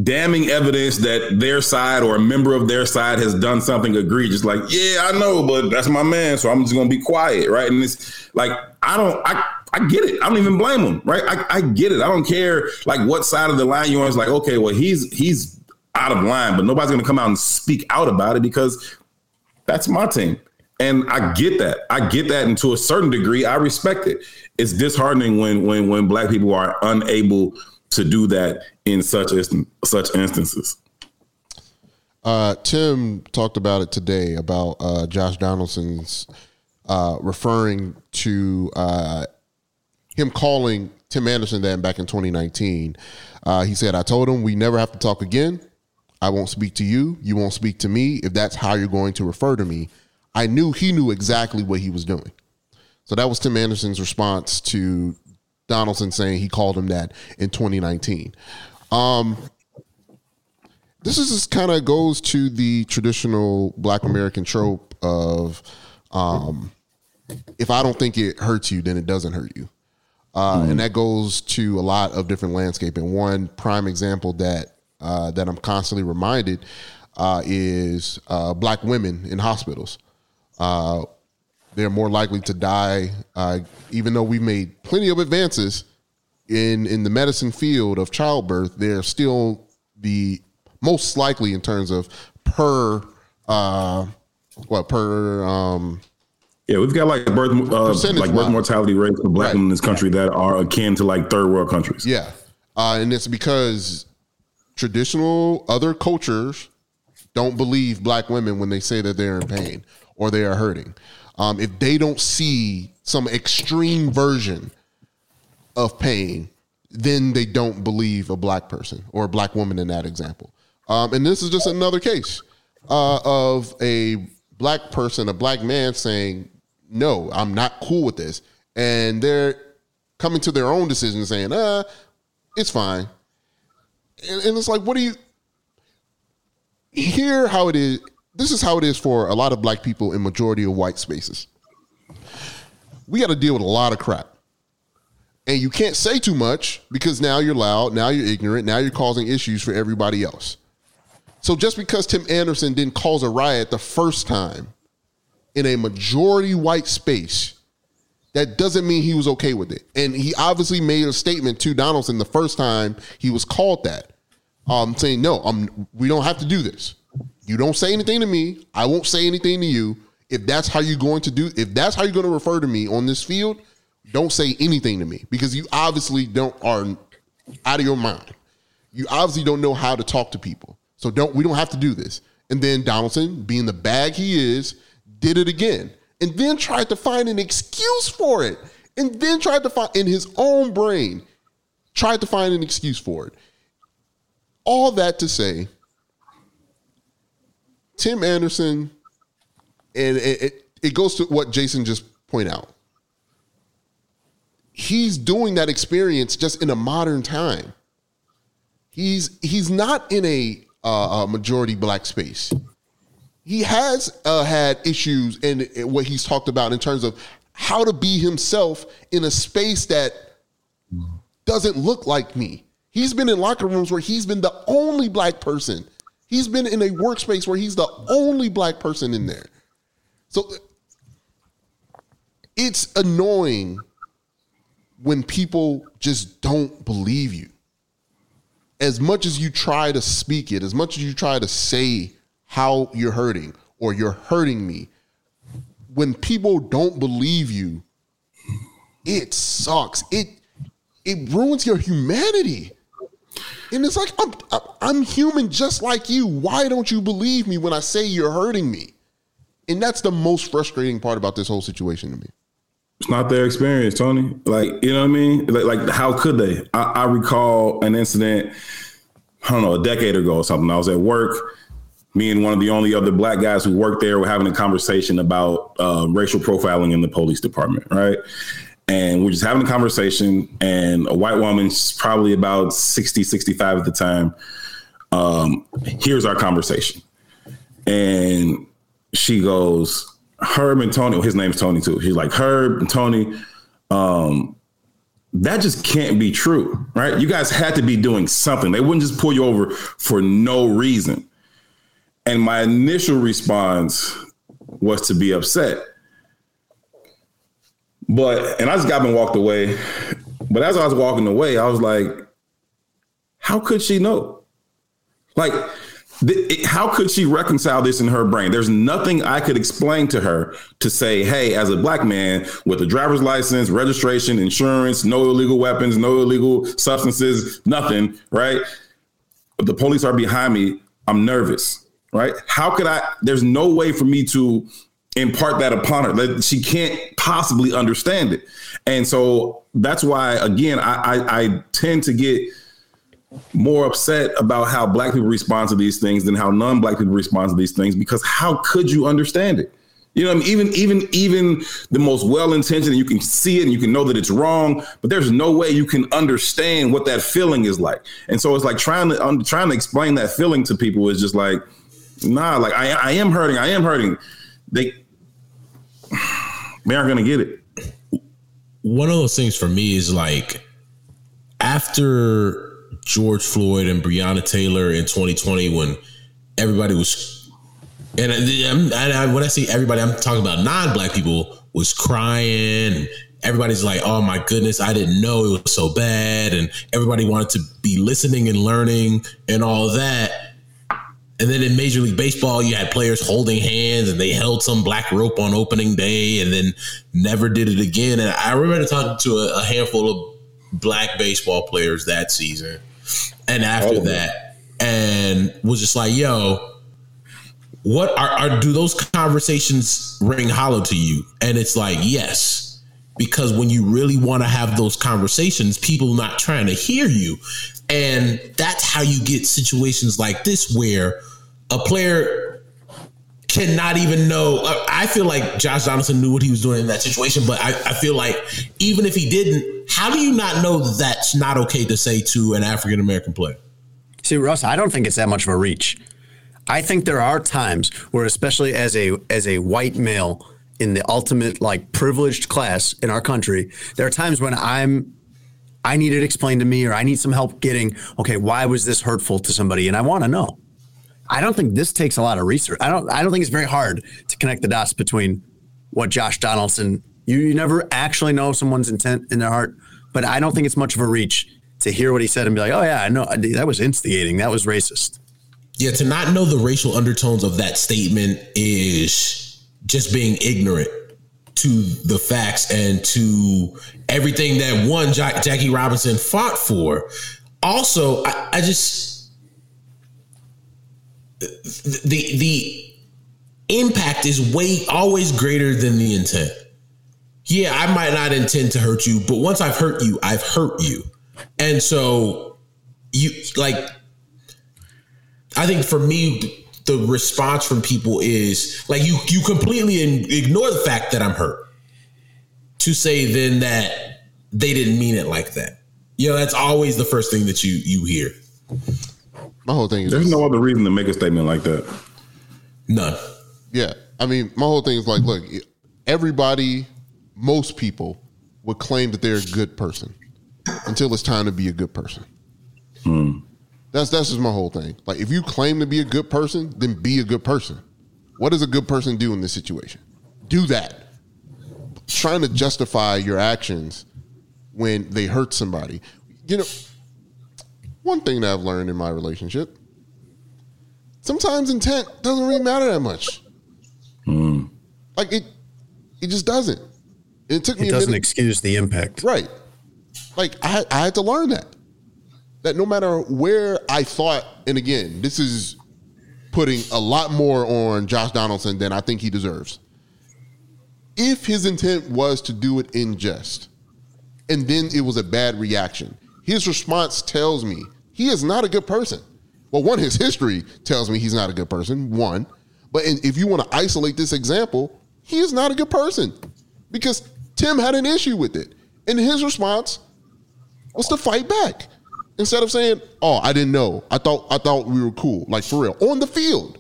damning evidence that their side or a member of their side has done something egregious. Like, yeah, I know, but that's my man, so I'm just gonna be quiet, right? And it's like, I don't, I, I get it. I don't even blame him, right? I, I get it. I don't care like what side of the line you're on. It's like, okay, well, he's he's out of line, but nobody's gonna come out and speak out about it because that's my team. And I get that. I get that, and to a certain degree, I respect it. It's disheartening when when when black people are unable to do that in such such instances. Uh, Tim talked about it today about uh, Josh Donaldson's uh, referring to uh, him calling Tim Anderson that back in 2019. Uh, he said, I told him we never have to talk again. I won't speak to you. You won't speak to me. If that's how you're going to refer to me, I knew he knew exactly what he was doing. So that was Tim Anderson's response to Donaldson saying he called him that in 2019. Um, this is just kind of goes to the traditional Black American trope of, um, if I don't think it hurts you, then it doesn't hurt you, uh, and that goes to a lot of different landscape. And one prime example that uh, that I'm constantly reminded uh, is uh, Black women in hospitals. They're more likely to die, uh, even though we've made plenty of advances in in the medicine field of childbirth. They're still the most likely in terms of per uh, what per um, Yeah, we've got like birth uh, like birth mortality rates for black Right. women in this country that are akin to like third world countries. Yeah. Uh, and it's because traditional other cultures don't believe black women when they say that they're in pain or they are hurting. Um, if they don't see some extreme version of pain, then they don't believe a black person or a black woman in that example. Um, and this is just another case uh, of a black person, a black man saying, no, I'm not cool with this. And they're coming to their own decision saying, uh, it's fine. And, and it's like, what do you hear how it is? This is how it is for a lot of black people in majority of white spaces. we got to deal with a lot of crap. And you can't say too much because now you're loud, now you're ignorant, now you're causing issues for everybody else. So just because Tim Anderson didn't cause a riot the first time in a majority white space, that doesn't mean he was okay with it. And he obviously made a statement to Donaldson the first time he was called that, um, saying, "No, I'm, we don't have to do this. You don't say anything to me. I won't say anything to you. If that's how you're going to do, if that's how you're going to refer to me on this field, don't say anything to me because you obviously don't are out of your mind. You obviously don't know how to talk to people. So don't we don't have to do this. And then Donaldson, being the bag he is, did it again. And then tried to find an excuse for it. And then tried to find in his own brain, tried to find an excuse for it. All that to say, Tim Anderson, and it, it, it goes to what Jason just pointed out he's doing that experience just in a modern time. He's he's not in a, uh, a majority black space. He has uh, had issues in what he's talked about in terms of how to be himself in a space that doesn't look like me. He's been in locker rooms where he's been the only black person. He's been in a workspace where he's the only black person in there. So it's annoying when people just don't believe you. As much as you try to speak it, as much as you try to say how you're hurting or you're hurting me, when people don't believe you, it sucks. It it ruins your humanity. And it's like I'm I'm human just like you. Why don't you believe me when I say you're hurting me? And that's the most frustrating part about this whole situation to me. It's not their experience, Tony. Like, you know what I mean? Like, like how could they? I, I recall an incident, I don't know, a decade ago or something. I was at work. Me and one of the only other black guys who worked there were having a conversation about uh, racial profiling in the police department, right? And we're just having a conversation, and a white woman, she's probably about 60, 65 at the time, um, here's our conversation. And she goes, Herb and Tony, well, his name's Tony too. He's like Herb and Tony. Um, that just can't be true, right? You guys had to be doing something. They wouldn't just pull you over for no reason. And my initial response was to be upset. But and I just got up and walked away. But as I was walking away, I was like, how could she know? Like how could she reconcile this in her brain? There's nothing I could explain to her to say, hey, as a black man with a driver's license, registration, insurance, no illegal weapons, no illegal substances, nothing, right? The police are behind me. I'm nervous, right? How could I? There's no way for me to impart that upon her. That she can't possibly understand it. And so that's why, again, I, I, I tend to get more upset about how black people respond to these things than how non-black people respond to these things because how could you understand it you know I mean? even even even the most well-intentioned you can see it and you can know that it's wrong but there's no way you can understand what that feeling is like and so it's like trying to um, trying to explain that feeling to people is just like nah like I, I am hurting I am hurting they they aren't gonna get it one of those things for me is like after George Floyd and Breonna Taylor in 2020 when everybody was, and, when I say everybody, I'm talking about non-black people was crying. Everybody's like, "Oh my goodness, I didn't know it was so bad," and everybody wanted to be listening and learning and all that. And then in Major League Baseball, you had players holding hands and they held some black rope on opening day and then never did it again. And I remember talking to a, a handful of black baseball players that season and after oh, that, and was just like, "Yo, what are, are do those conversations ring hollow to you?" And it's like, yes, because when you really want to have those conversations, people not trying to hear you, and that's how you get situations like this where a player cannot even know. Uh, I feel like Josh Donaldson knew what he was doing in that situation, but I, I feel like even if he didn't, how do you not know that that's not okay to say to an African American player? See, Russ, I don't think it's that much of a reach. I think there are times where, especially as a as a white male in the ultimate like privileged class in our country, there are times when I'm I need it explained to me or I need some help getting, okay, why was this hurtful to somebody? And I want to know. I don't think this takes a lot of research. I don't I don't think it's very hard to connect the dots between what Josh Donaldson you, you never actually know someone's intent in their heart, but I don't think it's much of a reach to hear what he said and be like, "Oh yeah, I know that was instigating. That was racist." Yeah, to not know the racial undertones of that statement is just being ignorant to the facts and to everything that one Jack, Jackie Robinson fought for. Also, I, I just the the impact is way always greater than the intent. Yeah, I might not intend to hurt you, but once I've hurt you, I've hurt you. And so you like I think for me the response from people is like you you completely ignore the fact that I'm hurt. To say then that they didn't mean it like that. You know, that's always the first thing that you you hear. My whole thing is There's no other reason to make a statement like that. None. Yeah. I mean, my whole thing is like, look, everybody, most people would claim that they're a good person until it's time to be a good person. Hmm. That's that's just my whole thing. Like, if you claim to be a good person, then be a good person. What does a good person do in this situation? Do that. Trying to justify your actions when they hurt somebody. You know, one thing that I've learned in my relationship, sometimes intent doesn't really matter that much. Hmm. Like it, it just doesn't. It took me It doesn't minute. excuse the impact. Right. Like I, I had to learn that. That no matter where I thought, and again, this is putting a lot more on Josh Donaldson than I think he deserves. If his intent was to do it in jest, and then it was a bad reaction, his response tells me he is not a good person. Well, one, his history tells me he's not a good person, one. But if you want to isolate this example, he is not a good person because Tim had an issue with it. And his response was to fight back instead of saying, "Oh, I didn't know. I thought I thought we were cool." Like for real on the field.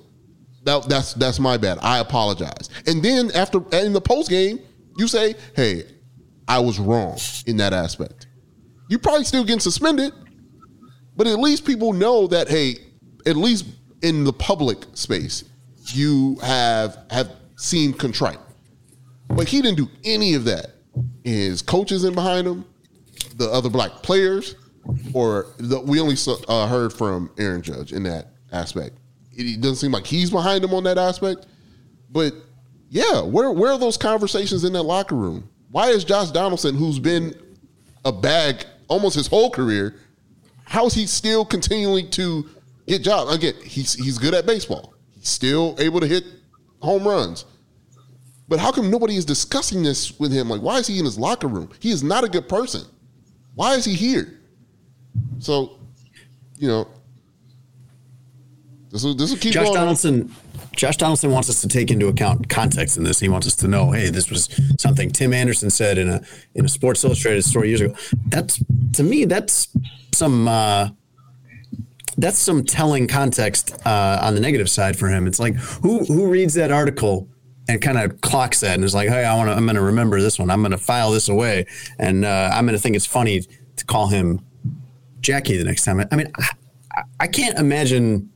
That, that's that's my bad. I apologize. And then after in the post game, you say, "Hey, I was wrong in that aspect." You probably still getting suspended, but at least people know that. Hey, at least in the public space, you have have seemed contrite. But he didn't do any of that. His coaches in behind him, the other black players, or the, we only saw, uh, heard from Aaron Judge in that aspect. It, it doesn't seem like he's behind him on that aspect. But yeah, where where are those conversations in that locker room? Why is Josh Donaldson, who's been a bag almost his whole career, how is he still continuing to get jobs? Again, he's he's good at baseball. He's still able to hit home runs. But how come nobody is discussing this with him? Like, why is he in his locker room? He is not a good person. Why is he here? So, you know, this will this will keep Josh going. Donaldson. Josh Donaldson wants us to take into account context in this. He wants us to know, hey, this was something Tim Anderson said in a in a Sports Illustrated story years ago. That's to me, that's some uh, that's some telling context uh, on the negative side for him. It's like who who reads that article and kind of clocks that and is like, hey, I want to, I'm going to remember this one. I'm going to file this away, and uh, I'm going to think it's funny to call him Jackie the next time. I mean, I, I can't imagine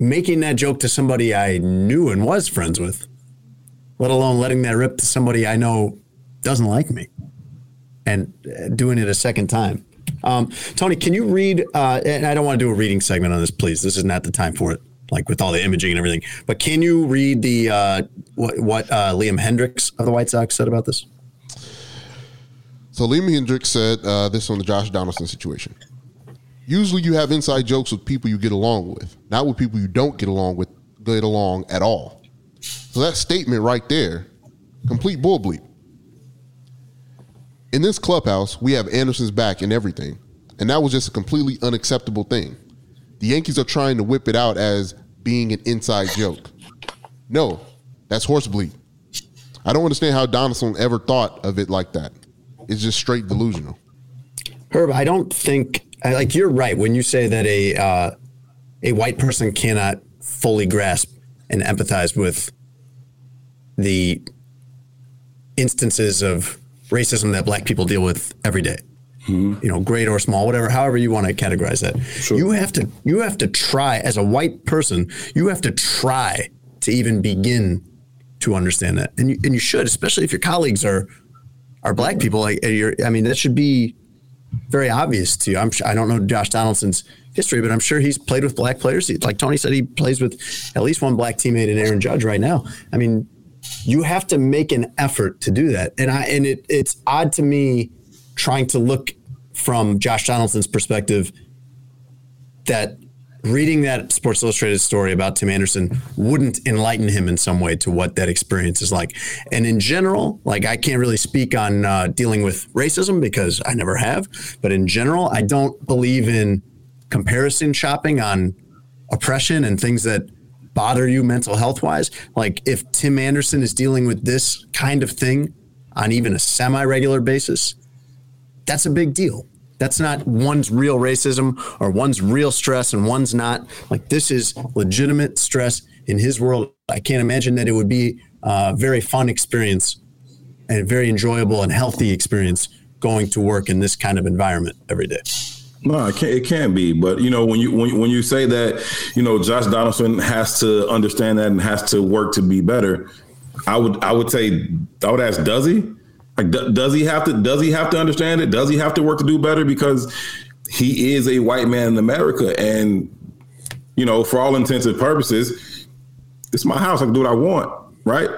making that joke to somebody I knew and was friends with, let alone letting that rip to somebody I know doesn't like me and uh, doing it a second time. Um, Tony, can you read? Uh, and I don't want to do a reading segment on this, please. This is not the time for it, like with all the imaging and everything. But can you read the uh, what, what uh, Liam Hendriks of the White Sox said about this? So Liam Hendriks said uh, this on the Josh Donaldson situation. Usually, you have inside jokes with people you get along with, not with people you don't get along with, get along at all. So that statement right there, complete bull bleep. In this clubhouse, we have Anderson's back and everything, and that was just a completely unacceptable thing. The Yankees are trying to whip it out as being an inside joke. No, that's horse bleep. I don't understand how Donaldson ever thought of it like that. It's just straight delusional. Herb, I don't think like you're right when you say that a uh, a white person cannot fully grasp and empathize with the instances of racism that black people deal with every day. Mm-hmm. You know, great or small, whatever, however you want to categorize that. You have to you have to try as a white person, you have to try to even begin to understand that. And you, and you should, especially if your colleagues are are black people like you're I mean, that should be very obvious to you. I'm sure, I don't know Josh Donaldson's history, but I'm sure he's played with black players. He- Like Tony said, he plays with at least one black teammate in Aaron Judge right now. I mean, you have to make an effort to do that. And I and it it's odd to me trying to look from Josh Donaldson's perspective that reading that Sports Illustrated story about Tim Anderson wouldn't enlighten him in some way to what that experience is like. And in general, like I can't really speak on uh, dealing with racism because I never have, but in general, I don't believe in comparison shopping on oppression and things that bother you mental health wise. Like if Tim Anderson is dealing with this kind of thing on even a semi regular basis, that's a big deal. That's not one's real racism or one's real stress and one's not. Like this is legitimate stress in his world. I can't imagine that it would be a very fun experience and a very enjoyable and healthy experience going to work in this kind of environment every day. No, it can't, it can't be. But you know, when you when, when you say that, you know, Josh Donaldson has to understand that and has to work to be better. I would I would say I would ask, does he? Like, do- does he have to? Does he have to understand it? Does he have to work to do better? Because he is a white man in America, and you know, for all intents and purposes, it's my house. I can do what I want. Right.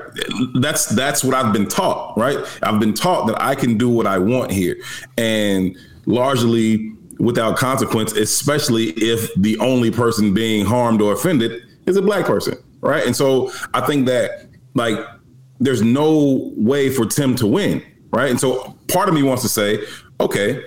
That's that's what I've been taught. Right. I've been taught that I can do what I want here, and largely without consequence, especially if the only person being harmed or offended is a black person. Right. And so I think that like there's no way for Tim to win. Right. And so part of me wants to say, okay,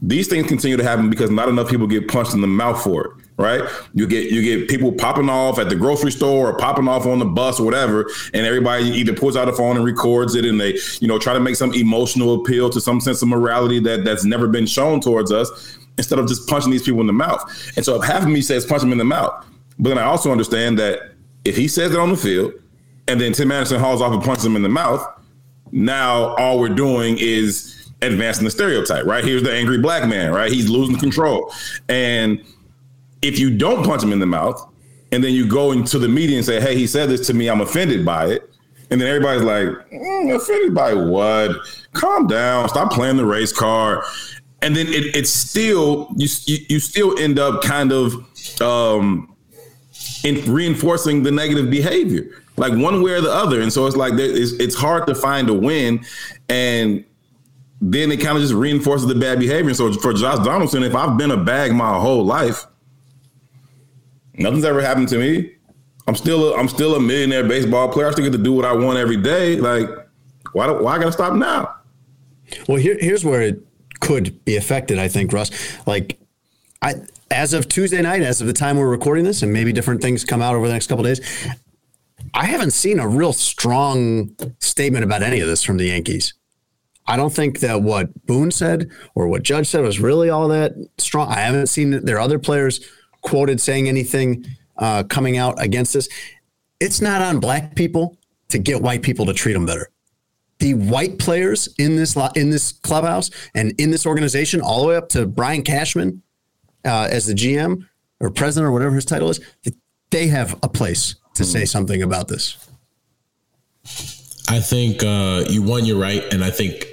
these things continue to happen because not enough people get punched in the mouth for it. Right, you get you get people popping off at the grocery store or popping off on the bus or whatever, and everybody either pulls out a phone and records it, and they you know try to make some emotional appeal to some sense of morality that that's never been shown towards us, instead of just punching these people in the mouth. And so if half of me says punch them in the mouth, but then I also understand that if he says it on the field, and then Tim Anderson hauls off and punches him in the mouth, now all we're doing is advancing the stereotype, right? Here's the angry black man, right? He's losing control. And if you don't punch him in the mouth, and then you go into the media and say, hey, he said this to me, I'm offended by it. And then everybody's like, "Mm, offended by what? Calm down. Stop playing the race card. And then it, it's still you, you still end up kind of um, in reinforcing the negative behavior, like one way or the other. And so it's like there, it's, it's hard to find a win, and then it kind of just reinforces the bad behavior. So for Josh Donaldson, if I've been a bag my whole life, nothing's ever happened to me. I'm still a, I'm still a millionaire baseball player. I still get to do what I want every day. Like, why do, why I gotta stop now? Well, here, here's where it could be affected, I think, Russ. Like, I as of Tuesday night, as of the time we're recording this, and maybe different things come out over the next couple days, I haven't seen a real strong statement about any of this from the Yankees. I don't think that what Boone said or what Judge said was really all that strong. I haven't seen their other players quoted saying anything uh, coming out against this. It's not on black people to get white people to treat them better the white players in this in this clubhouse and in this organization, all the way up to Brian Cashman uh, as the GM or president or whatever his title is, they have a place to say something about this. I think uh, you won. you're right, and I think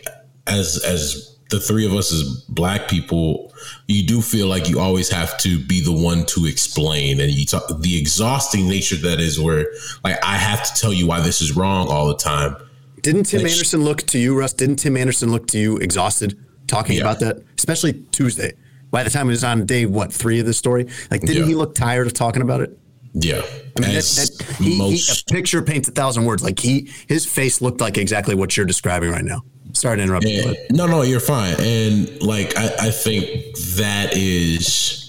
as as the three of us as black people, you do feel like you always have to be the one to explain, and you talk the exhausting nature that is where like I have to tell you why this is wrong all the time. Didn't Tim Like- Anderson look to you, Russ? Didn't Tim Anderson look to you exhausted talking Yeah. about that, especially Tuesday? By the time it was on day what three of the story, like didn't Yeah. he look tired of talking about it? Yeah, I mean, that, that, he, he, a picture paints a thousand words. Like he, his face looked like exactly what you're describing right now. Sorry to interrupt you. And- but- no, no, you're fine. And like I, I think that is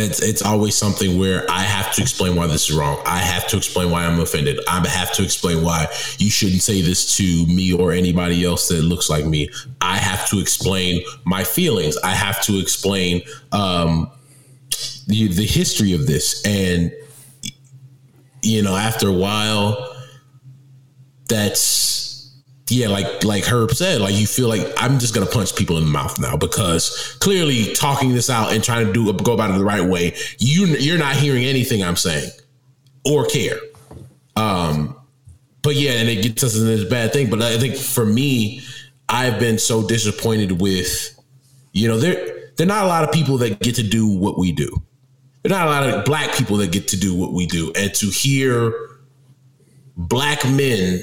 it's it's always something where I have to explain why this is wrong. I have to explain why I'm offended. I have to explain why you shouldn't say this to me or anybody else that looks like me. I have to explain my feelings. I have to explain um, the the history of this and you know, after a while, that's yeah, like like Herb said, like you feel like I'm just gonna punch people in the mouth now because clearly talking this out and trying to do go about it the right way, you you're not hearing anything I'm saying or care. Um, but yeah, and it gets us in this bad thing. But I think for me, I've been so disappointed with, you know, there there are not a lot of people that get to do what we do. There are not a lot of black people that get to do what we do, and to hear black men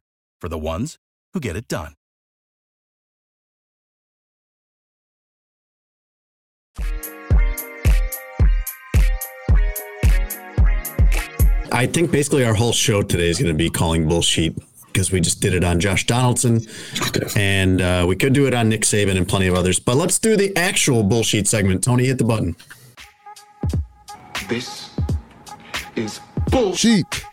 for the ones who get it done. I think basically our whole show today is going to be calling bullshit because we just did it on Josh Donaldson, and uh, we could do it on Nick Saban and plenty of others. But let's do the actual bullshit segment. Tony, hit the button. This is Bullshit.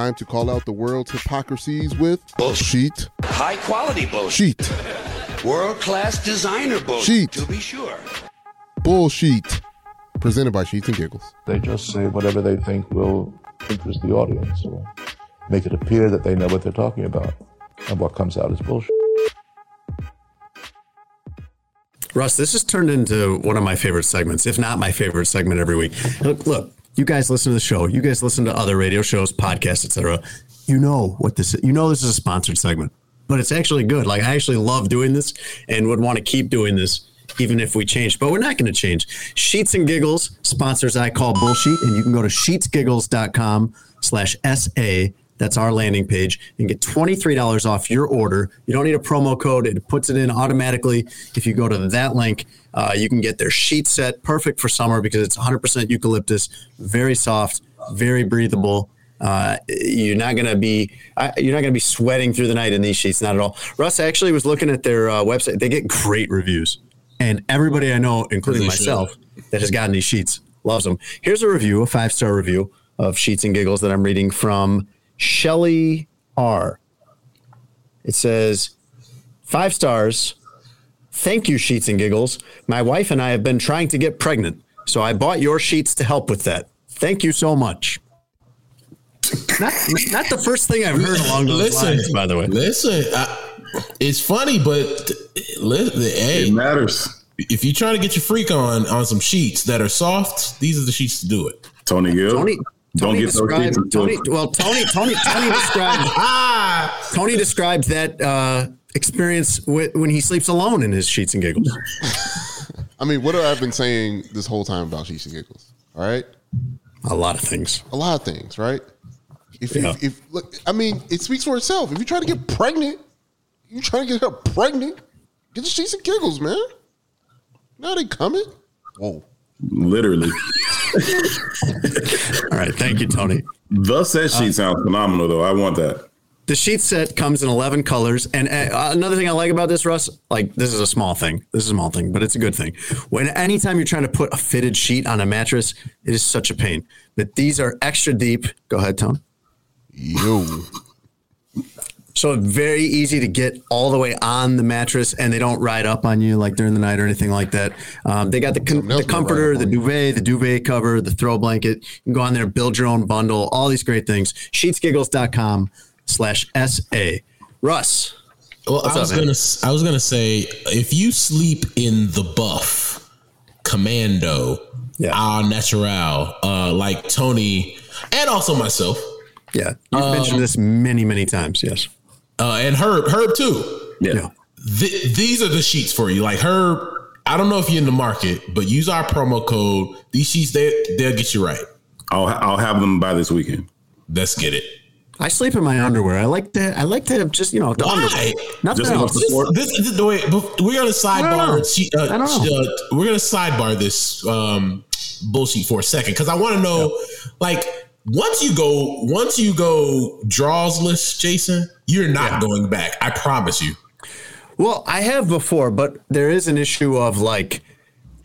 Time to call out the world's hypocrisies with bullshit. high quality bullshit. World class designer bullshit. To be sure. Bullshit. Presented by Sheets and Giggles. They just say whatever they think will interest the audience or make it appear that they know what they're talking about. And what comes out is bullshit. Russ, this has turned into one of my favorite segments, if not my favorite segment every week. Look, look, you guys listen to the show. You guys listen to other radio shows, podcasts, etc. You know what this is. You know this is a sponsored segment, but it's actually good. Like I actually love doing this and would want to keep doing this even if we change. But we're not going to change. Sheets and Giggles sponsors I call bullshit, and you can go to sheetsgiggles.com slash SA. That's our landing page and get $23 off your order. You don't need a promo code. It puts it in automatically. If you go to that link, uh, you can get their sheet set perfect for summer because it's 100% eucalyptus, very soft, very breathable. Uh, you're not gonna be I, you're not gonna be sweating through the night in these sheets, not at all. Russ actually was looking at their uh, website. They get great reviews, and everybody I know, including should. myself, that has gotten these sheets loves them. Here's a review, a five star review of Sheets and Giggles that I'm reading from Shelly R. It says five stars. Thank you, Sheets and Giggles. My wife and I have been trying to get pregnant, so I bought your sheets to help with that. Thank you so much. Not, not the first thing I've heard along those Listen, lines, by the way. Listen, I, it's funny, but listen, hey, It matters. if you try to get your freak on on some sheets that are soft, these are the sheets to do it. Tony Gill. Tony, Don't Tony get those described, sheets Tony, well, Tony, Tony, Tony [laughs] described [laughs] Tony described that uh, experience wi- when he sleeps alone in his sheets and giggles. [laughs] I mean, what have I been saying this whole time about Sheets and Giggles? All right. A lot of things. A lot of things, right? If Yeah. if, if look, I mean, it speaks for itself. If you try to get pregnant, you trying to get her pregnant, get the Sheets and Giggles, man. Now they coming. Whoa. Literally. All right, thank you, Tony. The set sheet sounds phenomenal, though. I want that. The sheet set comes in 11 colors. And uh, another thing I like about this, Russ, like this is a small thing. This is a small thing, but it's a good thing. When anytime you're trying to put a fitted sheet on a mattress, it is such a pain. But these are extra deep. Go ahead, Tone. Yo. So very easy to get all the way on the mattress, and they don't ride up on you like during the night or anything like that. Um, they got the, con- Something else the comforter, up the duvet, the duvet cover, the throw blanket. You can go on there, build your own bundle, all these great things. Sheetsgiggles.com slash SA. Russ. well, I was up, gonna I was gonna say if you sleep in the buff commando, Yeah. au natural, uh, like Tony and also myself, Yeah. You've Um, mentioned this many, many times. Yes. Uh, and Herb, Herb too. Yeah. Yeah. Th- these are the sheets for you. Like Herb, I don't know if you're in the market, but use our promo code. These sheets, they they'll get you right. I'll I'll have them by this weekend. Let's get it. I sleep in my underwear. I like to. I like to just you know the Why? underwear. Nothing Just else. This, this, this, wait, but we're gonna I sidebar. don't know. she- uh, I don't know. uh, we're gonna sidebar this um, bullshit for a second because I want to know, like, once you go once you go drawsless, Jason, you're not going back. I promise you. Well, I have before, but there is an issue of like,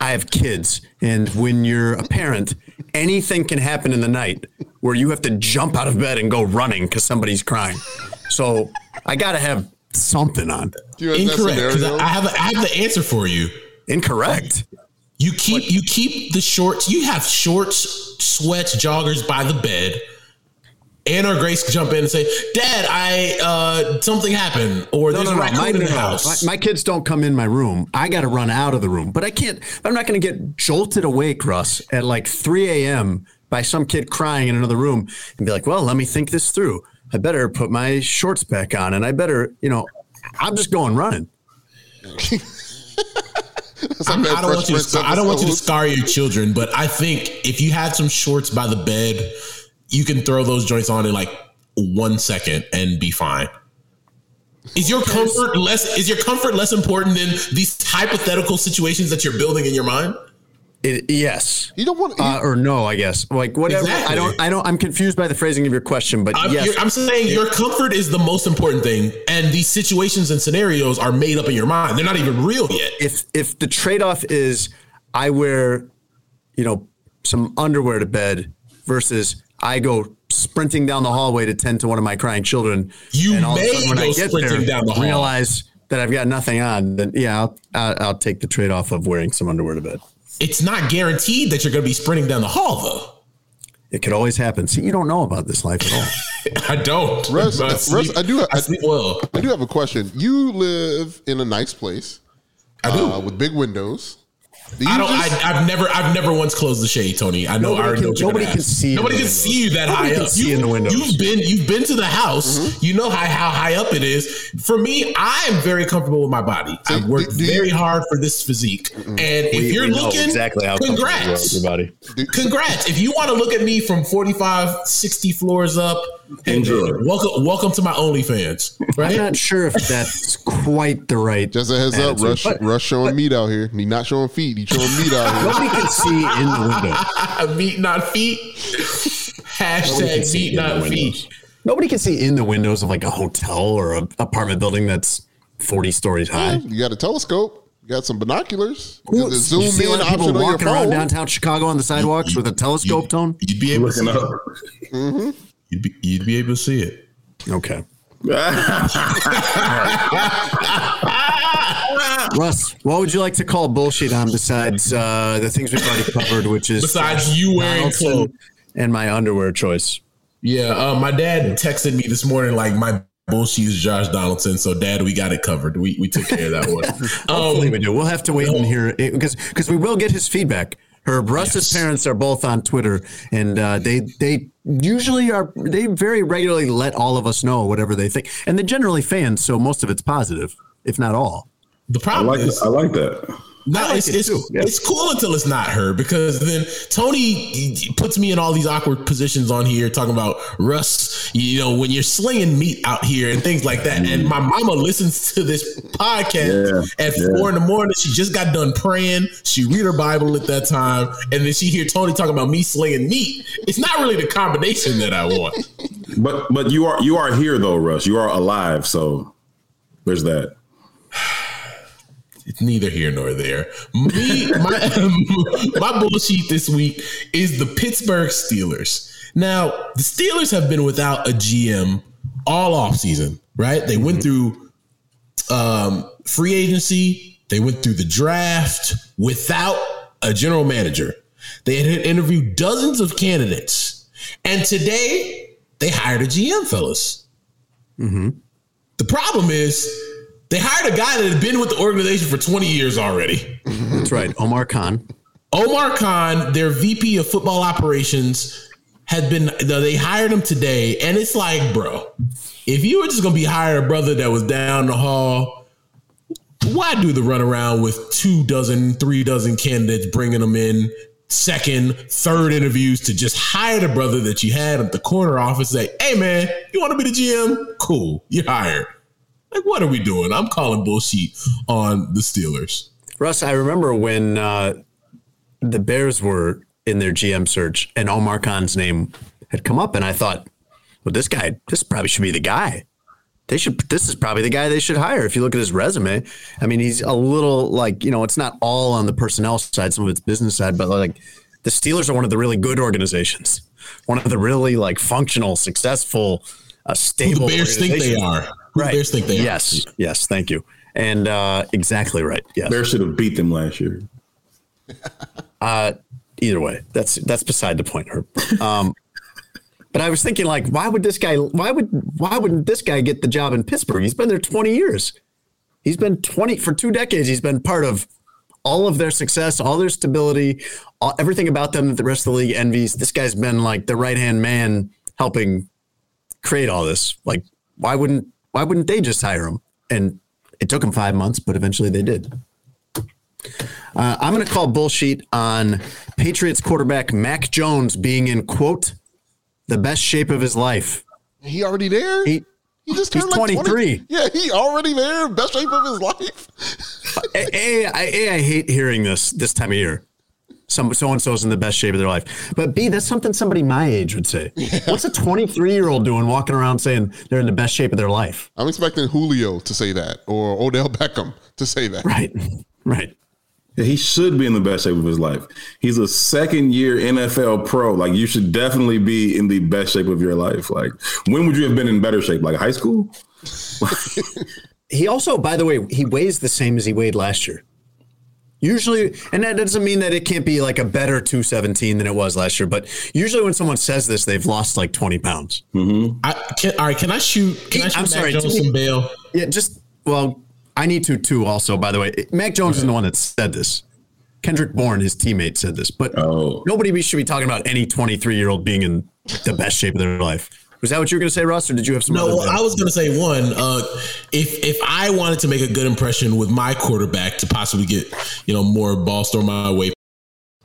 I have kids, and when you're a parent, anything can happen in the night where you have to jump out of bed and go running because somebody's crying. So I got to have something on. Incorrect. I have I have the answer for you. Incorrect. You keep you keep the shorts. You have shorts, sweats, joggers by the bed. Anna or Grace jump in and say, "Dad, I uh, something happened," or No, "There's no, a no. raccoon My, in the no, no. house." My, my kids don't come in my room. I got to run out of the room. But I can't, I'm not going to get jolted awake, Russ, at like 3 a.m. by some kid crying in another room and be like, well, let me think this through. I better put my shorts back on and I better, you know, I'm just going running. [laughs] I'm- I don't want you to scar, I don't want you to scar your children, but I think if you had some shorts by the bed, you can throw those joints on in like one second and be fine. Is your comfort less? Is your comfort less important than these hypothetical situations that you're building in your mind? It, yes. You don't want uh, or no, I guess. Like whatever. Exactly. I don't. I don't. I'm confused by the phrasing of your question, but I'm, yes, I'm saying your comfort is the most important thing, and these situations and scenarios are made up in your mind. They're not even real yet. if if the trade off is I wear, you know, some underwear to bed versus I go sprinting down the hallway to tend to one of my crying children. You and all of a may sudden when I go get sprinting there, down the hall. realize that I've got nothing on. Then yeah, I'll, I'll, I'll take the trade off of wearing some underwear to bed. It's not guaranteed that you're going to be sprinting down the hall, though. It could always happen. See, you don't know about this life at all. [laughs] I don't. Russ, But I Russ, I do. I, I sleep well. I do have a question. You live in a nice place. I do. uh, with big windows. You I don't. just- I, I've never. I've never once closed the shade, Tony. I know. Nobody I already can- know nobody can see Nobody can see you that Nobody high up. you, in the windows. You've been. You've been to the house. Mm-hmm. You know how, how high up it is. For me, I am very comfortable with my body. I So, worked do- do you- very hard for this physique, and if We- you're we looking, exactly how you congrats. with your body. Congrats. If you want to look at me from 45, 60 floors up, Enjoy. welcome welcome to my OnlyFans. I'm not sure if that's quite the right. Just a heads up, Rush. but Rush showing meat out here. He not showing feet. He showing meat out here. Nobody can see in the window. [laughs] Meat not feet. can Hashtag see meat not feet. Nobody can see in the windows of like a hotel or an apartment building that's 40 stories high. You got a telescope. You got some binoculars. Who- There's a you zoom see in lot people option on your walking around downtown Chicago on the sidewalks with a telescope tone. You'd be able to Looking see up. Mm-hmm. You'd be, you'd be able to see it. Okay. [laughs] Russ, what would you like to call bullshit on besides uh, the things we've already covered, which is Besides you wearing Donaldson clothes. and my underwear choice? Yeah, uh, my dad texted me this morning like my bullshit is Josh Donaldson. So, Dad, we got it covered. We we took care of that one. [laughs] Hopefully um, we do. We'll have to wait and hear because because we will get his feedback. Her Russ's parents are both on Twitter, and uh, they they usually are they very regularly let all of us know whatever they think, and they're generally fans, so most of it's positive, if not all. the I problem like is I like that. No, like it's it it's, yeah. it's cool until it's not her because then Tony puts me in all these awkward positions on here talking about Russ, you know, when you're slinging meat out here and things like that. And my mama listens to this podcast Yeah, at yeah. four in the morning. She just got done praying. She read her Bible at that time, and then she hear Tony talking about me slinging meat. It's not really the combination that I want. But but you are you are here though, Russ. You are alive, so there's that. It's neither here nor there. Me, my, [laughs] my bullshit this week is the Pittsburgh Steelers. Now, the Steelers have been without a GM all offseason, right? They went through um, free agency, they went through the draft without a general manager. They had interviewed dozens of candidates, and today they hired a GM, fellas. The problem is they hired a guy that had been with the organization for 20 years already. That's right, Omar Khan. Omar Khan, their VP of football operations, had been they hired him today, and it's like, bro, if you were just gonna be hired a brother that was down the hall, why do the runaround with two dozen, three dozen candidates, bringing them in second, third interviews to just hire the brother that you had at the corner office? Say, hey man, you want to be the GM? Cool, you're hired. Like, what are we doing? I'm calling bullshit on the Steelers. Russ, I remember when uh, the Bears were in their GM search and Omar Khan's name had come up, and I thought, well, this guy, this probably should be the guy. They should. This is probably the guy they should hire. If you look at his resume, I mean, he's a little like you know, it's not all on the personnel side, some of it's business side, but like the Steelers are one of the really good organizations, one of the really like functional, successful, uh, stable. The Bears think they are. Who right. Bears think they yes. are. Yes. Yes. Thank you. And uh, exactly right. Yes. Bears should have beat them last year. [laughs] Uh, either way, that's that's beside the point. Herb. Um, [laughs] but I was thinking, like, why would this guy? Why would why wouldn't this guy get the job in Pittsburgh? He's been there twenty years. He's been twenty for two decades. He's been part of all of their success, all their stability, all, everything about them that the rest of the league envies. This guy's been like the right hand man helping create all this. Like, why wouldn't why wouldn't they just hire him? And it took them five months, but eventually they did. Uh, I'm going to call bullshit on Patriots quarterback Mac Jones being in quote the best shape of his life. He already there. He, he just he's turned like 23. 20. Yeah, he already there. Best shape of his life. a, a, I, a, I hate hearing this this time of year. Some so and so's in the best shape of their life. But B, that's something somebody my age would say. What's a 23 year old doing walking around saying they're in the best shape of their life? I'm expecting Julio to say that or Odell Beckham to say that. Right. Right. Yeah, he should be in the best shape of his life. He's a second year NFL pro. Like you should definitely be in the best shape of your life. Like when would you have been in better shape? Like high school? [laughs] he also, by the way, he weighs the same as he weighed last year. Usually, and that doesn't mean that it can't be like a better 217 than it was last year, but usually when someone says this, they've lost like 20 pounds. Mm-hmm. I can, all right, can I shoot? Can I shoot I'm Mac sorry, Jones do we- some bail? Yeah, just, well, I need to too, also, by the way. Mac Jones is the one that said this. Kendrick Bourne, his teammate, said this, but Oh. nobody should be talking about any 23 year old being in the best shape of their life. Was that what you were going to say, Russ, or did you have some? No, I was going to say one. Uh, if if I wanted to make a good impression with my quarterback to possibly get you know more balls thrown my way,